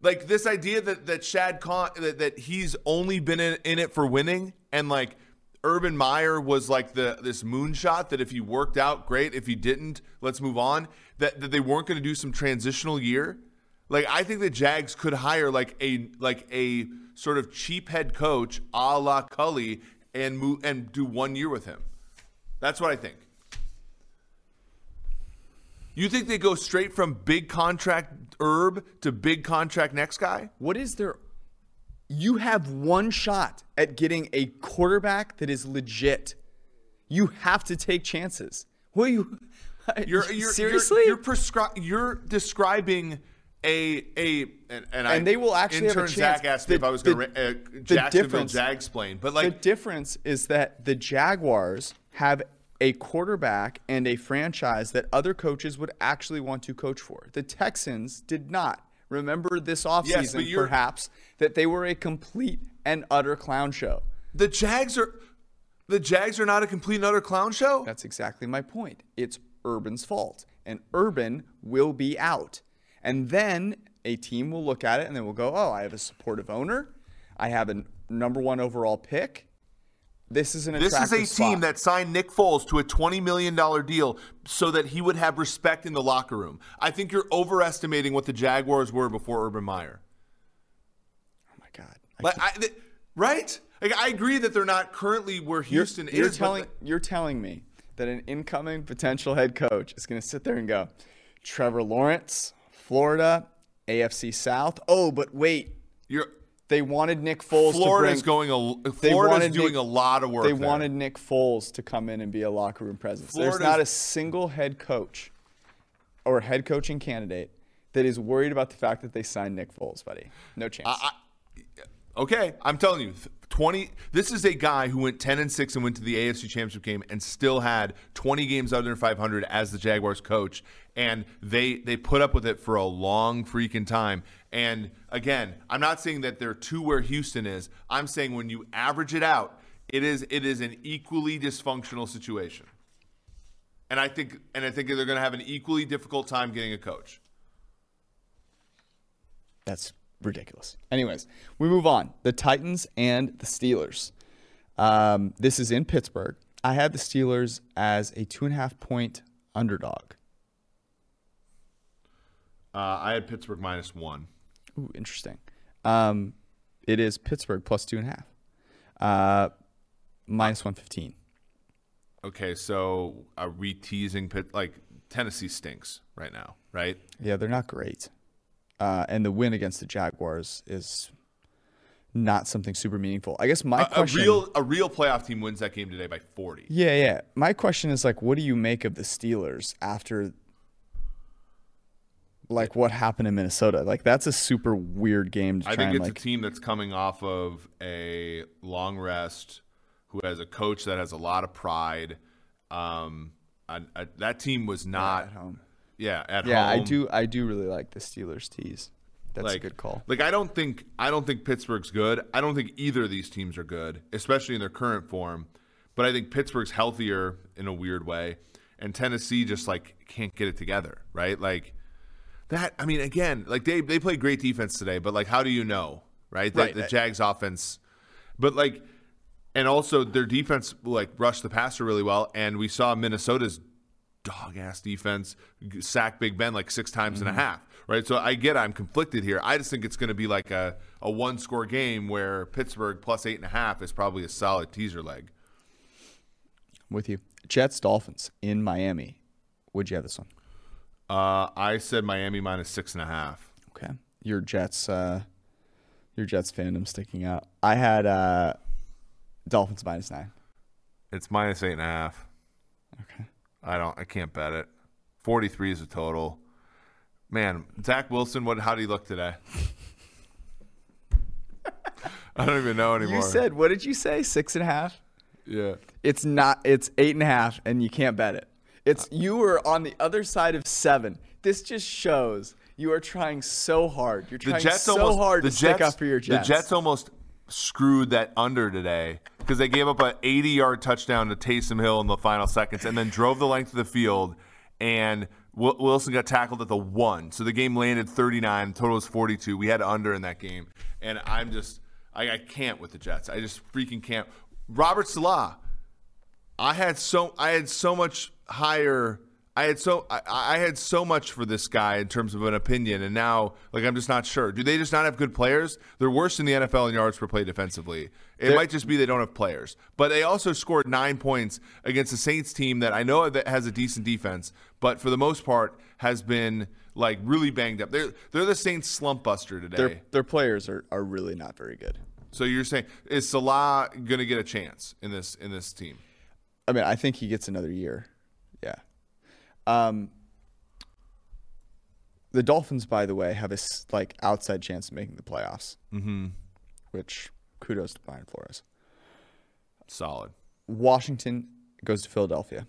Like this idea that that Shad Khan that, that he's only been in, in it for winning and like Urban Meyer was like the this moonshot that if he worked out, great. If he didn't, let's move on. That that they weren't going to do some transitional year. Like I think the Jags could hire like a like a sort of cheap head coach a la Culley and move and do one year with him. That's what I think. You think they go straight from big contract herb to big contract next guy? What is there? You have one shot at getting a quarterback that is legit. You have to take chances. Will you? You're, you're seriously? You're, you're, prescri- you're describing a a and, and, I, And they will actually have a intern chance. Zach asked me if I was going to uh, the Jacksonville difference- Jag explain, but the difference is that the Jaguars have a quarterback and a franchise that other coaches would actually want to coach for. The Texans did not. Remember this offseason, you're- perhaps, that they were a complete and utter clown show. the Jags are the Jags are not a complete and utter clown show. That's exactly my point. It's Urban's fault. And Urban will be out. And then a team will look at it and they will go, oh, I have a supportive owner. I have a number one overall pick. This is an This is a spot. team that signed Nick Foles to a $20 million deal so that he would have respect in the locker room. I think you're overestimating what the Jaguars were before Urban Meyer. Oh my god! I Like, I, th- right? Like, I agree that they're not currently where You're, Houston you're is. but telling you're telling me that an incoming potential head coach is going to sit there and go, Trevor Lawrence, Florida, AFC South. Oh, but wait, you're they wanted Nick Foles. Florida's to bring, going a Florida's doing Nick- a lot of work. They there. wanted Nick Foles to come in and be a locker room presence. There's not a single head coach or head coaching candidate that is worried about the fact that they signed Nick Foles, buddy. No chance. Okay, I'm telling you, 20. This is a guy who went 10 and 6 and went to the AFC Championship game and still had 20 games under 500 as the Jaguars coach, and they they put up with it for a long freaking time. And again, I'm not saying that they're two where Houston is. I'm saying when you average it out, it is it is an equally dysfunctional situation. And I think and I think they're going to have an equally difficult time getting a coach. That's ridiculous. Anyways, we move on. The Titans and the Steelers. Um, this is in Pittsburgh. I had the Steelers as a two and a half point underdog. Uh, I had Pittsburgh minus one. Ooh, interesting. Um, it is Pittsburgh plus two and a half. Uh, minus 115. Okay, so are we teasing Pitt? Like Tennessee stinks right now, right? Yeah, they're not great. Uh, and the win against the Jaguars is not something super meaningful. I guess my A, a real a real playoff team wins that game today by forty. Yeah, yeah. My question is like, what do you make of the Steelers after, like, what happened in Minnesota? Like, that's a super weird game to try I think it's like. a team that's coming off of a long rest, who has a coach that has a lot of pride. Um, and, uh, that team was not at home. Yeah, at Yeah, I do. I do really like the Steelers tease. That's like, a good call. Like I don't think I don't think Pittsburgh's good. I don't think either of these teams are good, especially in their current form. But I think Pittsburgh's healthier in a weird way, and Tennessee just like can't get it together, right? Like that. I mean, again, like they they play great defense today, but like how do you know, right? The, Right. the Jags offense, but like, and also their defense like rushed the passer really well, and we saw Minnesota's dog ass defense sack Big Ben like six times and a half. Right. So I get I'm conflicted here. I just think it's going to be like a, a one score game where Pittsburgh plus eight and a half is probably a solid teaser leg. I'm with you. Jets Dolphins in Miami. Would you have this one? Uh, I said Miami minus six and a half. Okay. Your Jets. Uh, your Jets fandom sticking out. I had uh, Dolphins minus nine. It's minus eight and a half. Okay. I don't. I can't bet it. Forty three is the total. Man, Zach Wilson. What? How do you look today? I don't even know anymore. You said what did you say? Six and a half. yeah. It's not. It's eight and a half, and you can't bet it. It's you were on the other side of seven. This just shows you are trying so hard. You're trying so almost hard the to Jets, stick up for your Jets. The Jets almost screwed that under today because they gave up an 80 yard touchdown to Taysom Hill in the final seconds and then drove the length of the field and Wilson got tackled at the one. So the game landed 39. Total was 42. We had under in that game, and I'm just I, I can't with the Jets. I just freaking can't. Robert Saleh. I had so I had so much higher. I had so I, I had so much for this guy in terms of an opinion, and now like I'm just not sure. Do they just not have good players? They're worse in the NFL in yards per play defensively. It might just be they don't have players, but they also scored nine points against the Saints team that I know that has a decent defense, but for the most part has been like really banged up. They're they're the Saints slump buster today. their their players are, are really not very good. so you're saying is Saleh going to get a chance in this in this team? I mean, I think he gets another year. Um, the Dolphins, by the way, have a like outside chance of making the playoffs. Mm-hmm. Which kudos to Brian Flores. Solid. Washington goes to Philadelphia.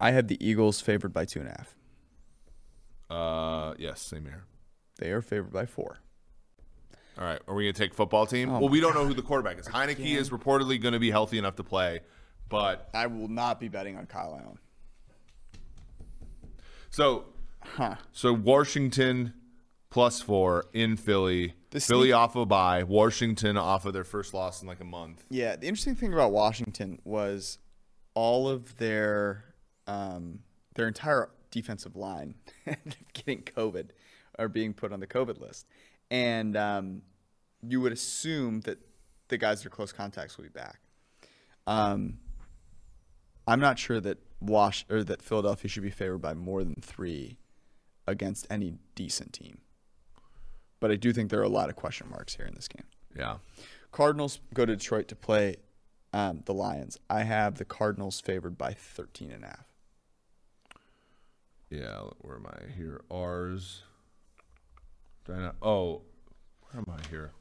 I have the Eagles favored by two and a half. Uh, yes, same here. They are favored by four. All right, are we gonna take football team? Oh well, we don't know who the quarterback is. Heinicke is reportedly going to be healthy enough to play, but I will not be betting on Kyle Allen. So Huh. so Washington plus four in Philly. Philly off of a bye, Washington off of their first loss in like a month. Yeah, the interesting thing about Washington was all of their um, their entire defensive line getting COVID or being put on the COVID list, and um, you would assume that the guys that are close contacts will be back. Um, I'm not sure that Wash or that Philadelphia should be favored by more than three against any decent team, but I do think there are a lot of question marks here in this game. Yeah. Cardinals go to Detroit to play um, the Lions. I have the Cardinals favored by 13 and a half. Yeah, where am I here? Not- oh, where am I here?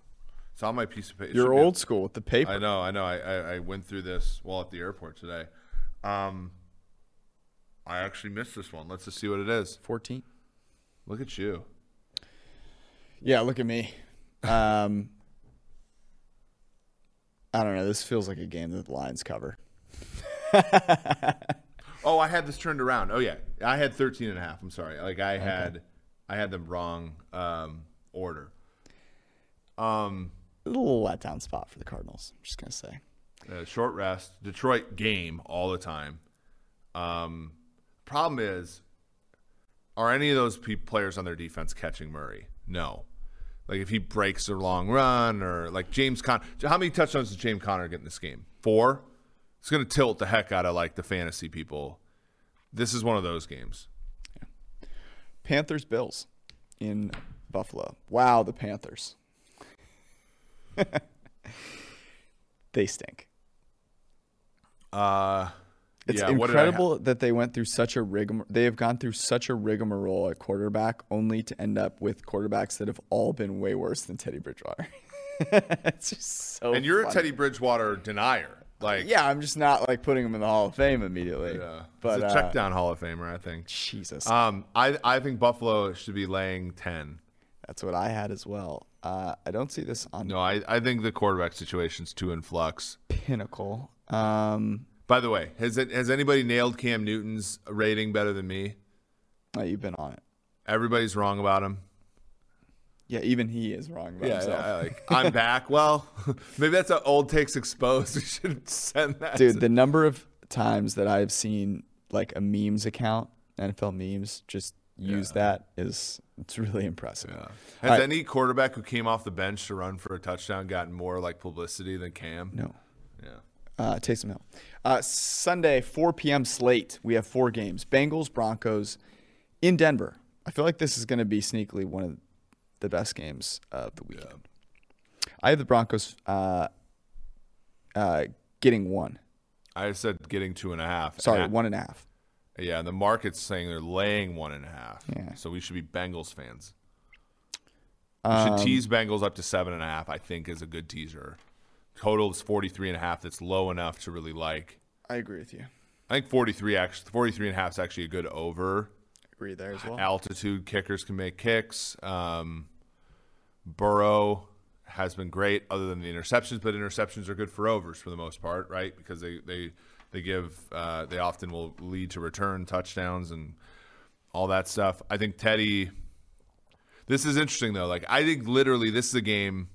It's on my piece of paper. You're old school with the paper. I know, I know. I, I, I went through this while at the airport today. Um, I actually missed this one. Let's just see what it is. 14. Look at you. Yeah, look at me. Um, I don't know. This feels like a game that the Lions cover. Oh, I had this turned around. Oh yeah, I had 13 and a half. I'm sorry. Like I had, I had the wrong um, order. Um, A little letdown spot for the Cardinals. I'm just gonna say. uh, short rest, Detroit game all the time. Um, problem is, are any of those pe- players on their defense catching Murray? No. Like if he breaks a long run or like James Con, how many touchdowns did James Conner get in this game? Four. It's going to tilt the heck out of like the fantasy people. This is one of those games. Panthers Bills in Buffalo. Wow, the Panthers. they stink. Uh, It's yeah, incredible that they went through such a rigmarole. They have gone through such a rigmarole at quarterback, only to end up with quarterbacks that have all been way worse than Teddy Bridgewater. it's just so. and you're a. Teddy Bridgewater denier. Like, Yeah, I'm just not like putting him in the Hall of Fame immediately. yeah. but He's a uh, check down Hall of Famer, I think. Jesus, Um, I I think Buffalo should be laying ten. that's what I had as well. Uh, I don't see this on No, I, I think the quarterback situation's too in flux. Pinnacle. Um, By the way, has it, has anybody nailed Cam Newton's rating better than me? oh, you've been on it. Everybody's wrong about him. Yeah, even he is wrong about himself. I like I'm back. Well, maybe that's an old takes exposed. We should send that. Dude, to- the number of times that I've seen like a memes account, NFL memes, just use that is it's really impressive. has All right. any quarterback who came off the bench to run for a touchdown gotten more like publicity than Cam? No. Yeah. Uh, Taysom Hill. Uh, Sunday, 4 p.m. slate. We have four games: Bengals, Broncos, in Denver. I feel like this is going to be sneakily one of the best games of the weekend. I have the Broncos uh, uh, getting one. I said getting two and a half. Sorry, And- one and a half. Yeah, and the market's saying they're laying one and a half. Yeah. So we should be Bengals fans. We Um, should tease Bengals up to seven and a half. I think is a good teaser. Total is 43 and a half. That's low enough to really like. I agree with you. I think 43 actually 43 and a half is actually a good over. I Agree there as well. Altitude kickers can make kicks. Um, Burrow has been great, other than the interceptions, but interceptions are good for overs for the most part, right? Because they they they give uh, they often will lead to return touchdowns and all that stuff. I think Teddy. This is interesting though. Like I think literally this is a game.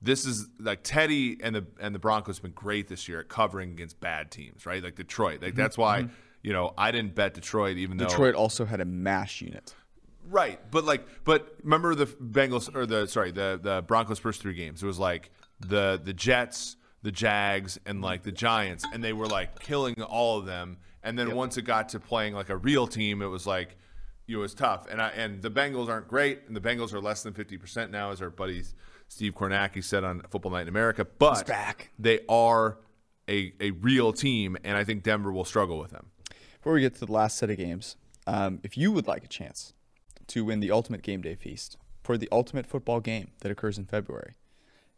This is like Teddy and the and the Broncos have been great this year at covering against bad teams, right? Like Detroit. Like mm-hmm. that's why mm-hmm. you know I didn't bet Detroit, even though Detroit also had a mash unit. Right, but like, but remember the Bengals or the sorry the the Broncos first three games. It was like the the Jets, the Jags, and like the Giants, and they were like killing all of them. And then once it got to playing like a real team, it was like it was tough. And I and the Bengals aren't great, and the Bengals are less than fifty percent now, as our buddy Steve Kornacki said on Football Night in America. But they are a a real team, and I think Denver will struggle with them. Before we get to the last set of games, um, if you would like a chance to win the ultimate game day feast for the ultimate football game that occurs in February,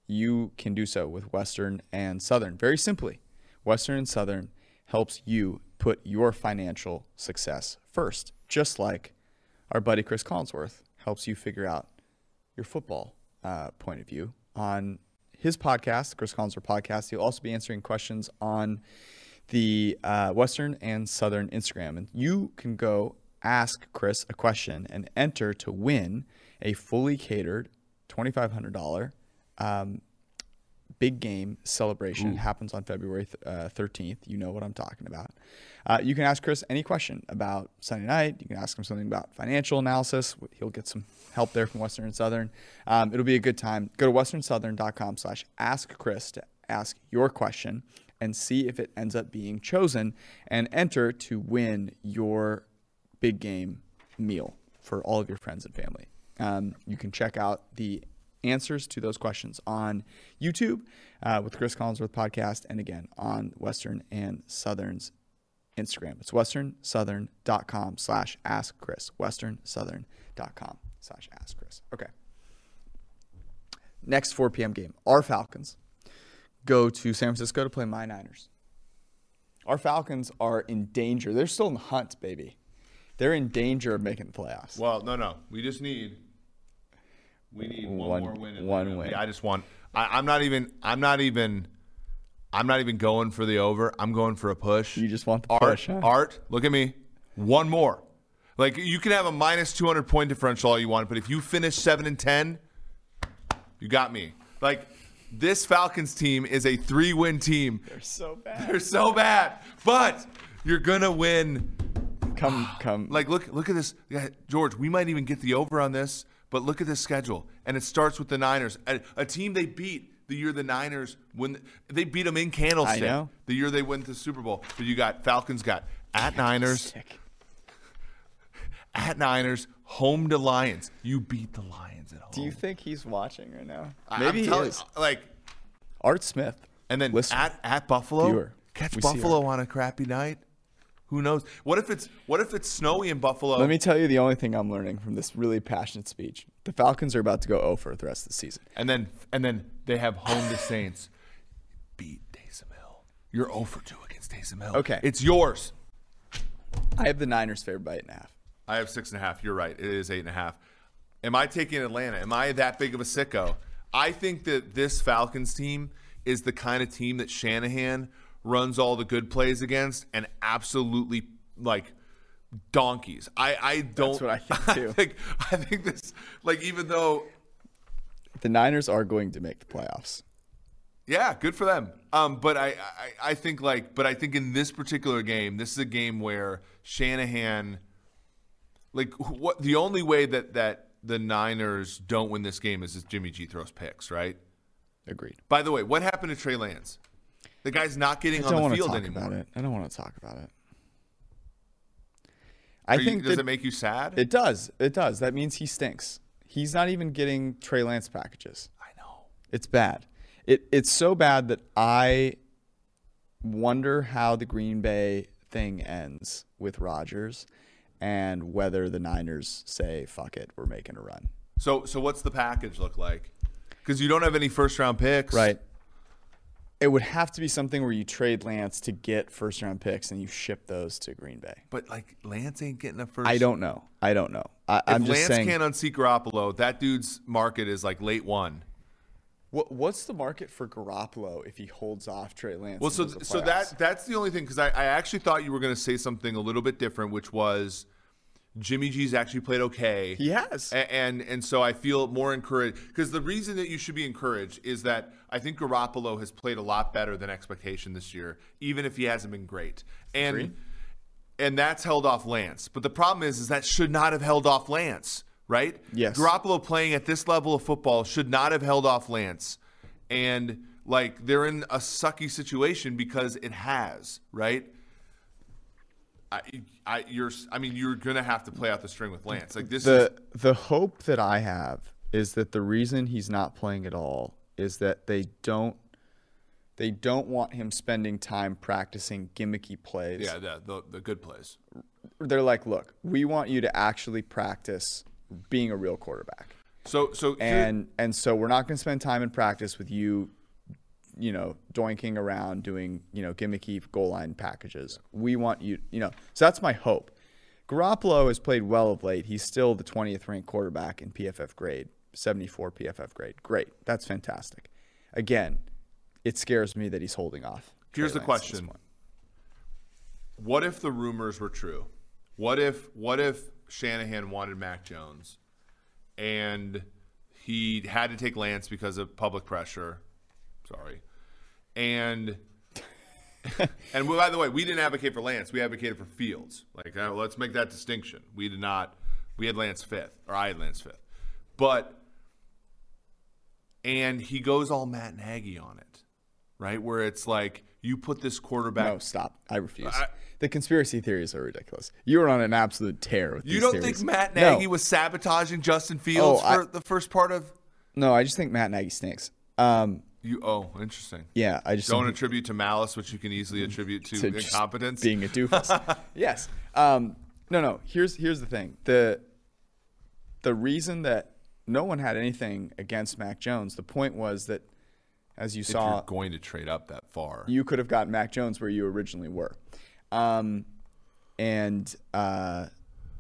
you can do so with Western and Southern. Very simply, Western and Southern helps you put your financial success first, just like our buddy Chris Collinsworth helps you figure out your football uh, point of view on his podcast, Chris Collinsworth podcast. He'll also be answering questions on the uh, Western and Southern Instagram. And you can go ask Chris a question and enter to win a fully catered $2,500 um, big game celebration. It happens on February th- uh, 13th. You know what I'm talking about. Uh, you can ask Chris any question about Sunday night. You can ask him something about financial analysis. He'll get some help there from Western and Southern. Um, it'll be a good time. Go to westernsouthern.com slash ask Chris to ask your question and see if it ends up being chosen and enter to win your big game meal for all of your friends and family. Um, you can check out the answers to those questions on YouTube uh, with Chris Collinsworth podcast, and again on Western and Southern's Instagram. It's westernsouthern.com slash ask Chris. Westernsouthern.com slash ask Chris. Okay. Next 4 p.m. game. Our Falcons go to San Francisco to play my Niners. Our Falcons are in danger. They're still in the hunt, baby. They're in danger of making the playoffs. Well, no, no. We just need we need one, One- more win. one win. Yeah, I just want. I, I'm not even. I'm not even. I'm not even going for the over. I'm going for a push. You just want the Art, push, huh? Art, look at me. One more. Like you can have a minus 200 point differential all you want, but if you finish seven and ten, you got me. Like this Falcons team is a three-win team. They're so bad. They're so bad, but you're gonna win. Come, come. Like look, look at this, yeah, George. We might even get the over on this, but look at this schedule, and it starts with the Niners, a, a team they beat the year the Niners when they beat them in Candlestick. I know. The year they went to the Super Bowl. But you got Falcons got at Niners, at Niners, home to Lions. You beat the Lions at home. Do you think he's watching right now? I- I'm Maybe he is. Like, Art Smith. and then Listen. at at Buffalo, Viewer. catch Buffalo on a crappy night. Who knows? What if it's what if it's snowy in Buffalo? Let me tell you the only thing I'm learning from this really passionate speech. The Falcons are about to go 0 for the rest of the season. And then and then they have home to Saints. Beat Taysom Hill. You're 0 for 2 against Taysom Hill. Okay. It's yours. I have the Niners favored by eight and a half. I have six and a half. You're right. It is eight and a half. Am I taking Atlanta? Am I that big of a sicko? I think that this Falcons team is the kind of team that Shanahan runs all the good plays against and absolutely like donkeys. I, I don't what I think, too. I think, I think this like even though The Niners are going to make the playoffs. Yeah, good for them. Um, but I, I, I think like, but I think in this particular game, this is a game where Shanahan, like, what the only way that that the Niners don't win this game is if Jimmy G throws picks, right? Agreed. By the way, what happened to Trey Lance? The guy's not getting I on don't the want to field talk anymore. about it. I don't want to talk about it. I you- think does that it make you sad? it does. It does. That means he stinks. He's not even getting Trey Lance packages. I know. It's bad. It it's so bad that I wonder how the Green Bay thing ends with Rodgers and whether the Niners say fuck it, we're making a run. So, so what's the package look like? Because you don't have any first round picks, Right. It would have to be something where you trade Lance to get first round picks and you ship those to Green Bay. But like Lance ain't getting a first. I don't know. I don't know. I, If I'm just Lance saying. can't unseat Garoppolo, that dude's market is like late one. What, what's the market for Garoppolo if he holds off Trey Lance? Well, so so that that's the only thing because I, I actually thought you were going to say something a little bit different, which was Jimmy G's actually played okay. he has. A- and and so I feel more encouraged because the reason that you should be encouraged is that I think Garoppolo has played a lot better than expectation this year, even if he hasn't been great. And Agreed. and that's held off Lance. But the problem is, is that should not have held off Lance, right? Yes. Garoppolo playing at this level of football should not have held off Lance, and like they're in a sucky situation because it has, right? I, I, you're, I mean, you're gonna have to play out the string with Lance. Like this is the the hope that I have is that the reason he's not playing at all is that they don't they don't want him spending time practicing gimmicky plays. yeah, the, the the good plays. They're like, look, we want you to actually practice being a real quarterback. So so here- And and so we're not going to spend time in practice with you you know, doinking around doing, you know, gimmicky goal line packages. We want you, you know. So that's my hope. Garoppolo has played well of late. He's still the 20th ranked quarterback in PFF grade, 74 PFF grade. Great. That's fantastic. Again, it scares me that he's holding off. Here's the question. what if the rumors were true? What if what if Shanahan wanted Mac Jones and He had to take Lance because of public pressure. Sorry. And and by the way, we didn't advocate for Lance. We advocated for Fields. Like, uh, let's make that distinction. We did not. We had Lance fifth, or I had Lance fifth. But and he goes all Matt Nagy on it, right? Where it's like you put this quarterback. No, stop. I refuse. the conspiracy theories are ridiculous. You were on an absolute tear with this. You don't theories. think Matt No. Nagy was sabotaging Justin Fields Oh, I- for the first part of No, I just think Matt Nagy stinks. Um, you? Oh, interesting. yeah, I just Don't think attribute to malice, which you can easily attribute to, to incompetence. being a doofus. yes. Um, no, no. Here's here's the thing. The the reason that no one had anything against Mac Jones. The point was that, as you if saw, you're going to trade up that far, you could have gotten Mac Jones where you originally were, um, and uh,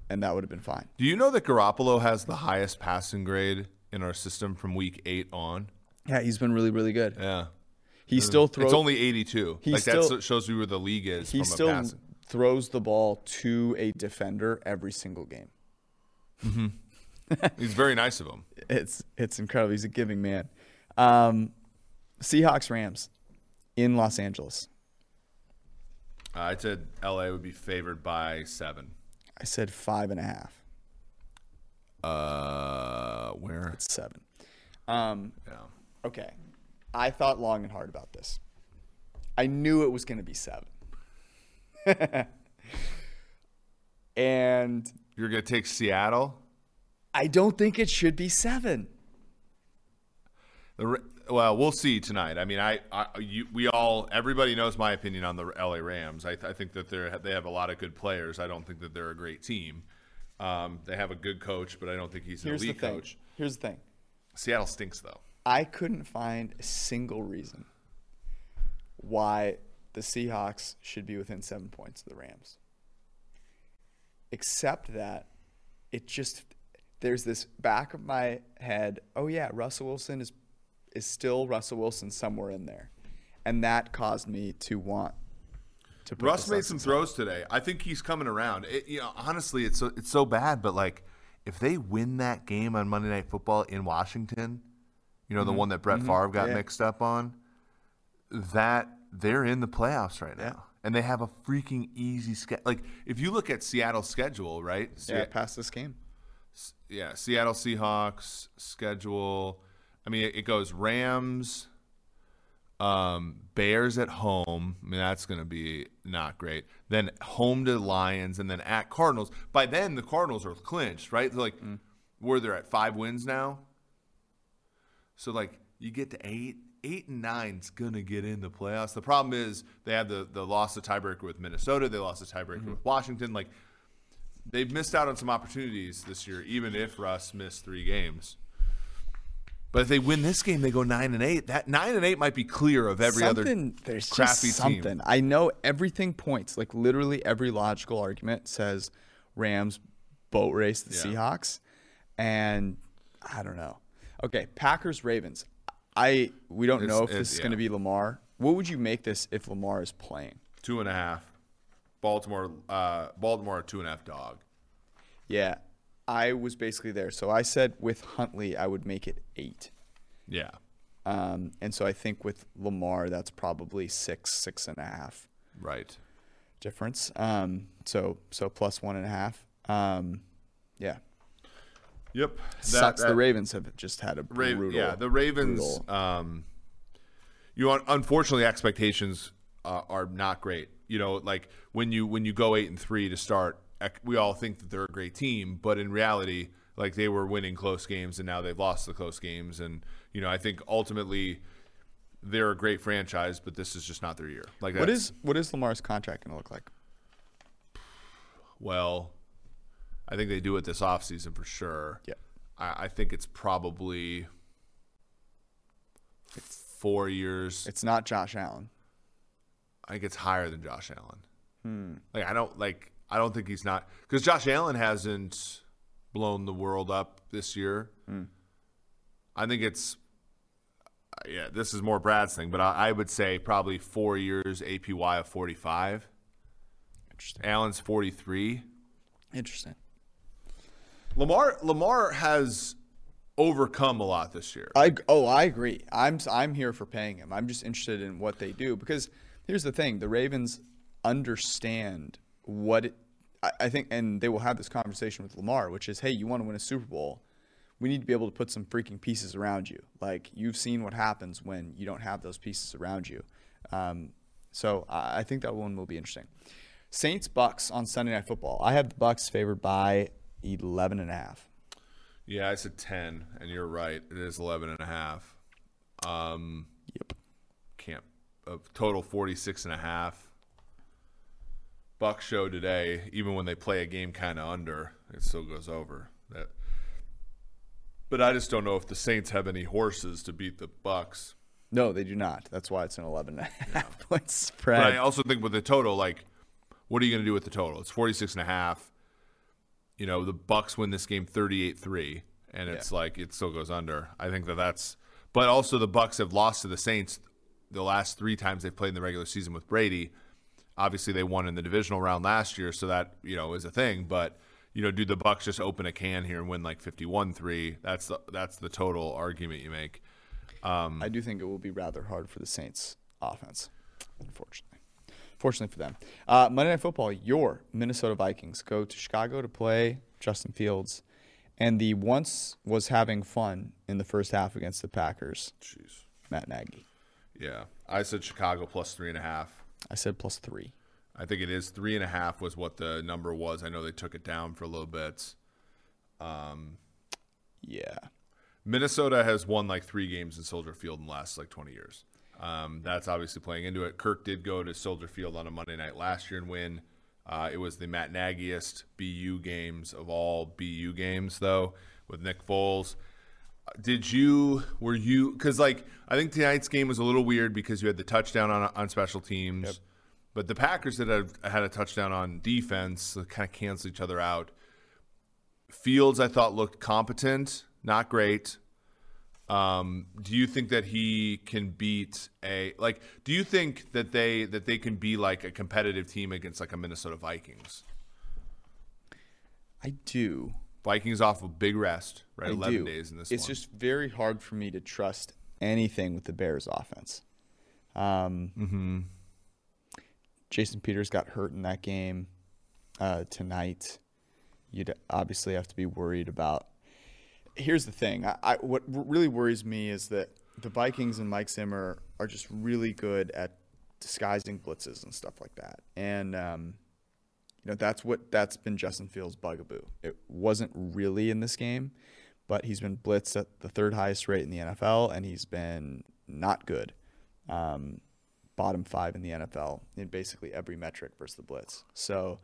and that would have been fine. do you know that Garoppolo has the highest passing grade in our system from week eight on? Yeah, he's been really really good. Yeah, He still throws. it's only 82. He like still- that shows you where the league is he from still passing. throws the ball to a defender every single game. He's very nice of him. It's it's incredible. He's a giving man. Um, Seahawks Rams in Los Angeles. Uh, I said LA would be favored by seven. I said five and a half. Uh, where? It's seven. Um, Yeah. Okay. I thought long and hard about this. I knew it was going to be seven. and You're gonna take Seattle. I don't think it should be seven. The, well, we'll see tonight. I mean, I, I you, we all, everybody knows my opinion on the LA Rams. I, I think that they're they have a lot of good players. I don't think that they're a great team. Um, they have a good coach, but I don't think he's an Here's the thing. coach. Here's the thing. Seattle stinks though. I couldn't find a single reason why the Seahawks should be within seven points of the Rams. Except that it just there's this back of my head, oh yeah, Russell Wilson is is still Russell Wilson somewhere in there. And that caused me to want to Russ made some throws today. I think he's coming around. It, you know, honestly, it's so, it's so bad, but like if they win that game on Monday Night Football in Washington, you know, the mm-hmm. one that Brett mm-hmm. Favre got Yeah. mixed up on, that they're in the playoffs right now. Yeah. And they have a freaking easy schedule. Like if you look at Seattle's schedule, right? yeah, past this game. yeah, Seattle Seahawks schedule. I mean, it, goes Rams, um, Bears at home. I mean, that's going to be not great. Then home to Lions, and then at Cardinals. By then, the Cardinals are clinched, right? They're like, mm. where they're at five wins now. So like, you get to eight. Eight and nine's gonna get in the playoffs. The problem is they have the the loss of tiebreaker with Minnesota. They lost the tiebreaker mm-hmm. with Washington. Like they've missed out on some opportunities this year, even if Russ missed three games. But if they win this game, they go nine and eight. That nine and eight might be clear of every something, other there's crappy just team. I know everything points like literally every logical argument says Rams boat race the Yeah. Seahawks, and I don't know. Okay, Packers Ravens. I we don't know if this is yeah. going to be Lamar. What would you make this if Lamar is playing? Two and a half. Baltimore, uh, Baltimore, two and a half dog. Yeah, I was basically there. So I said with Huntley, I would make it eight. Yeah, Um, and so I think with Lamar, that's probably six, six and a half. right. difference. Um, so so plus one and a half. Um, yeah, Yep. sucks. the Ravens have just had a Ra- brutal. yeah, the Ravens. Um, you know, unfortunately, expectations uh, are not great. You know, like when you when you go eight and three to start, we all think that they're a great team, but in reality, like they were winning close games and now they've lost the close games, and you know, I think ultimately they're a great franchise, but this is just not their year. Like what is what is Lamar's contract going to look like? well, I think they do it this offseason for sure. Yeah. I, I think it's probably four years. It's not Josh Allen. I think it's higher than Josh Allen. Hmm. Like I don't like I don't think he's not because Josh Allen hasn't blown the world up this year. Hmm. I think it's uh, yeah. This is more Brad's thing, but I, I would say probably four years APY of forty five. Interesting. Allen's forty three. Interesting. Lamar Lamar has overcome a lot this year. I oh I agree. I'm I'm here for paying him. I'm just interested in what they do because here's the thing: the Ravens understand what it, I, I think, and they will have this conversation with Lamar, which is, hey, you want to win a Super Bowl. We need to be able to put some freaking pieces around you. Like you've seen what happens when you don't have those pieces around you. Um, so I, I think that one will be interesting. Saints Bucks on Sunday Night Football. I have the Bucks favored by 11 and a half. Yeah, I said 10, and you're right. It is 11 and a half. Um, Yep. can't a total 46 and a half. Buck show today, even when they play a game kind of under, it still goes over. That, but I just don't know if the Saints have any horses to beat the Bucks. No, they do not. That's why it's an 11 and a half point spread. But I also think with the total, like, what are you going to do with the total? It's 46 and a half. You know, the Bucks win this game 38-3 and it's like it still goes under. I think that that's but also the Bucks have lost to the Saints the last 3 times they've played in the regular season with Brady. Obviously they won in the divisional round last year, so that, you know, is a thing, but you know, do the Bucks just open a can here and win like 51-3? That's the that's the total argument you make. Um, I do think it will be rather hard for the Saints offense, unfortunately. Fortunately for them. Uh, Monday Night Football, your Minnesota Vikings go to Chicago to play Justin Fields. And the once was having fun in the first half against the Packers, Jeez. Matt Nagy. Yeah. I said Chicago plus three and a half. I said plus three. I think it is three and a half was what the number was. I know they took it down for a little bit. Um, Yeah. Minnesota has won like three games in Soldier Field in the last like 20 years. Um, that's obviously playing into it. Kirk did go to Soldier Field on a Monday night last year and win. Uh, it was the Matt Nagyest BU games of all BU games, though, with Nick Foles. Did you, were you, because like, I think tonight's game was a little weird because you had the touchdown on, on special teams, but the Packers that had, had a touchdown on defense kind of cancel each other out. Fields, I thought, looked competent, not great. Um, do you think that he can beat a like? Do you think that they that they can be like a competitive team against like a Minnesota Vikings? I do. Vikings off a big rest, right? I Eleven do. days in this. It's one. just very hard for me to trust anything with the Bears offense. Um, Mm-hmm. Jason Peters got hurt in that game uh, tonight. You'd obviously have to be worried about. Here's the thing: I, I, what really worries me is that the Vikings and Mike Zimmer are just really good at disguising blitzes and stuff like that, and um, you know that's what that's been Justin Fields' bugaboo. It wasn't really in this game, but he's been blitzed at the third highest rate in the NFL, and he's been not good. Um, bottom five in the NFL in basically every metric versus the blitz. So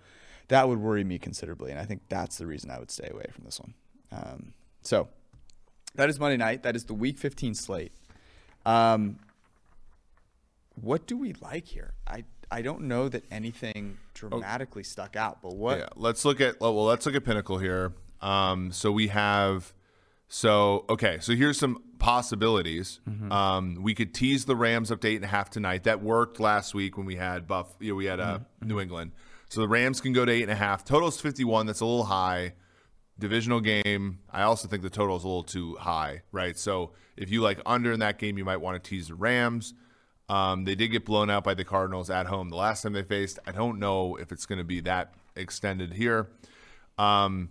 that would worry me considerably, and I think that's the reason I would stay away from this one. Um, so that is Monday night. That is the Week 15 slate. Um, what do we like here? I I don't know that anything dramatically stuck out, but what? Yeah, let's look at well, let's look at Pinnacle here. Um, so we have so okay, so here's some possibilities. Um, we could tease the Rams up to eight and a half tonight. That worked last week when we had Buff. You know, we had uh, New England. So the Rams can go to eight and a half. Total's fifty one. That's a little high. Divisional game. I also think the total is a little too high, right? So if you like under in that game, you might want to tease the Rams. Um, they did get blown out by the Cardinals at home the last time they faced. I don't know if it's going to be that extended here. Um,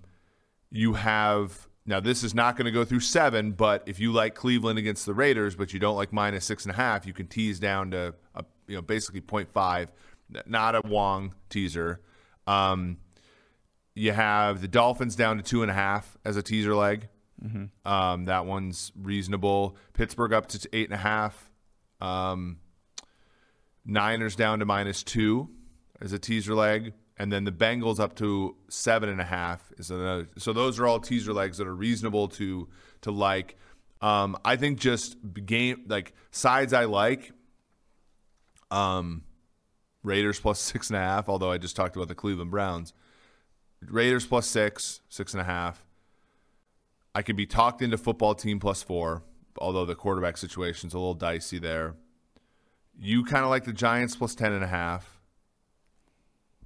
you have now this is not going to go through seven, but if you like Cleveland against the Raiders, but you don't like minus six and a half, you can tease down to a, you know basically 0.5, not a Wong teaser. Um, you have the Dolphins down to two and a half as a teaser leg. Um, that one's reasonable. Pittsburgh up to eight and a half. Um, Niners down to minus two as a teaser leg, and then the Bengals up to seven and a half is another. So those are all teaser legs that are reasonable to to like. Um, I think just game like sides I like. Um, Raiders plus six and a half. Although I just talked about the Cleveland Browns. Raiders plus six, six and a half. I could be talked into football team plus four, although the quarterback situation's a little dicey there. You kind of like the Giants plus ten and a half,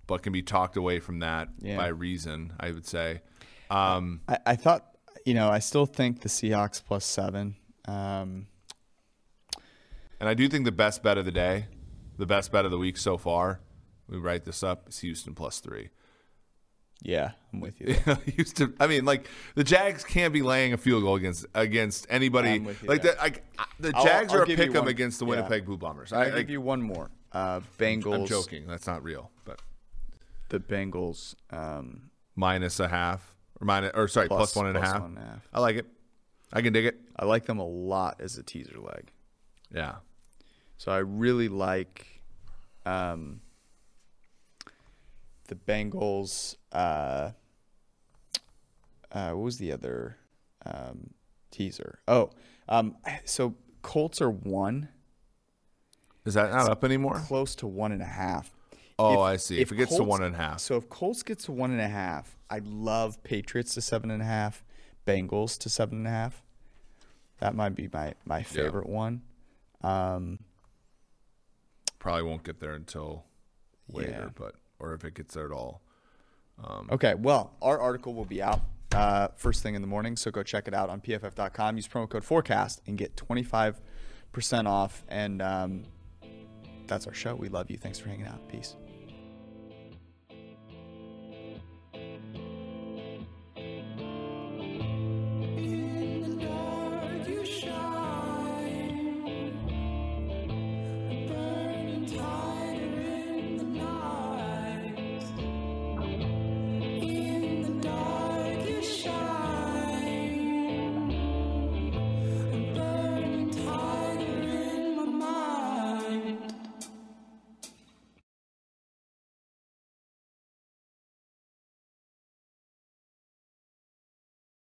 but can be talked away from that Yeah. by reason, I would say. Um, I, I thought, you know, I still think the Seahawks plus seven. Um, And I do think the best bet of the day, the best bet of the week so far, we write this up, is Houston plus three. Yeah, I'm with you. Houston. I mean, like the Jags can't be laying a field goal against against anybody. I'm with you Like there. the, I, I- the I'll- Jags I'll are a give pick 'em against the Yeah. Winnipeg Blue Bombers. I I, will give you one more. Uh, Bengals. I'm joking. That's not real. But The Bengals. Um, minus a half or minus or sorry Plus- plus one and a half. one and a half. I like it. I can dig it. I like them a lot as a teaser leg. Yeah. So I really like um, the Bengals. Uh, uh, what was the other um, teaser? Oh, um, so Colts are one, Is that not up anymore? close to one and a half. Oh, If- I see. If, it gets to one and a half, So if Colts gets to one and a half, I'd love Patriots to seven and a half, Bengals to seven and a half. That might be my my favorite one. Um, probably won't get there until later. Yeah. But or if it gets there at all. Okay, well, our article will be out uh, first thing in the morning, so go check it out on pff.com. Use promo code forecast and get 25% off. And um, that's our show. We love you. Thanks for hanging out. Peace.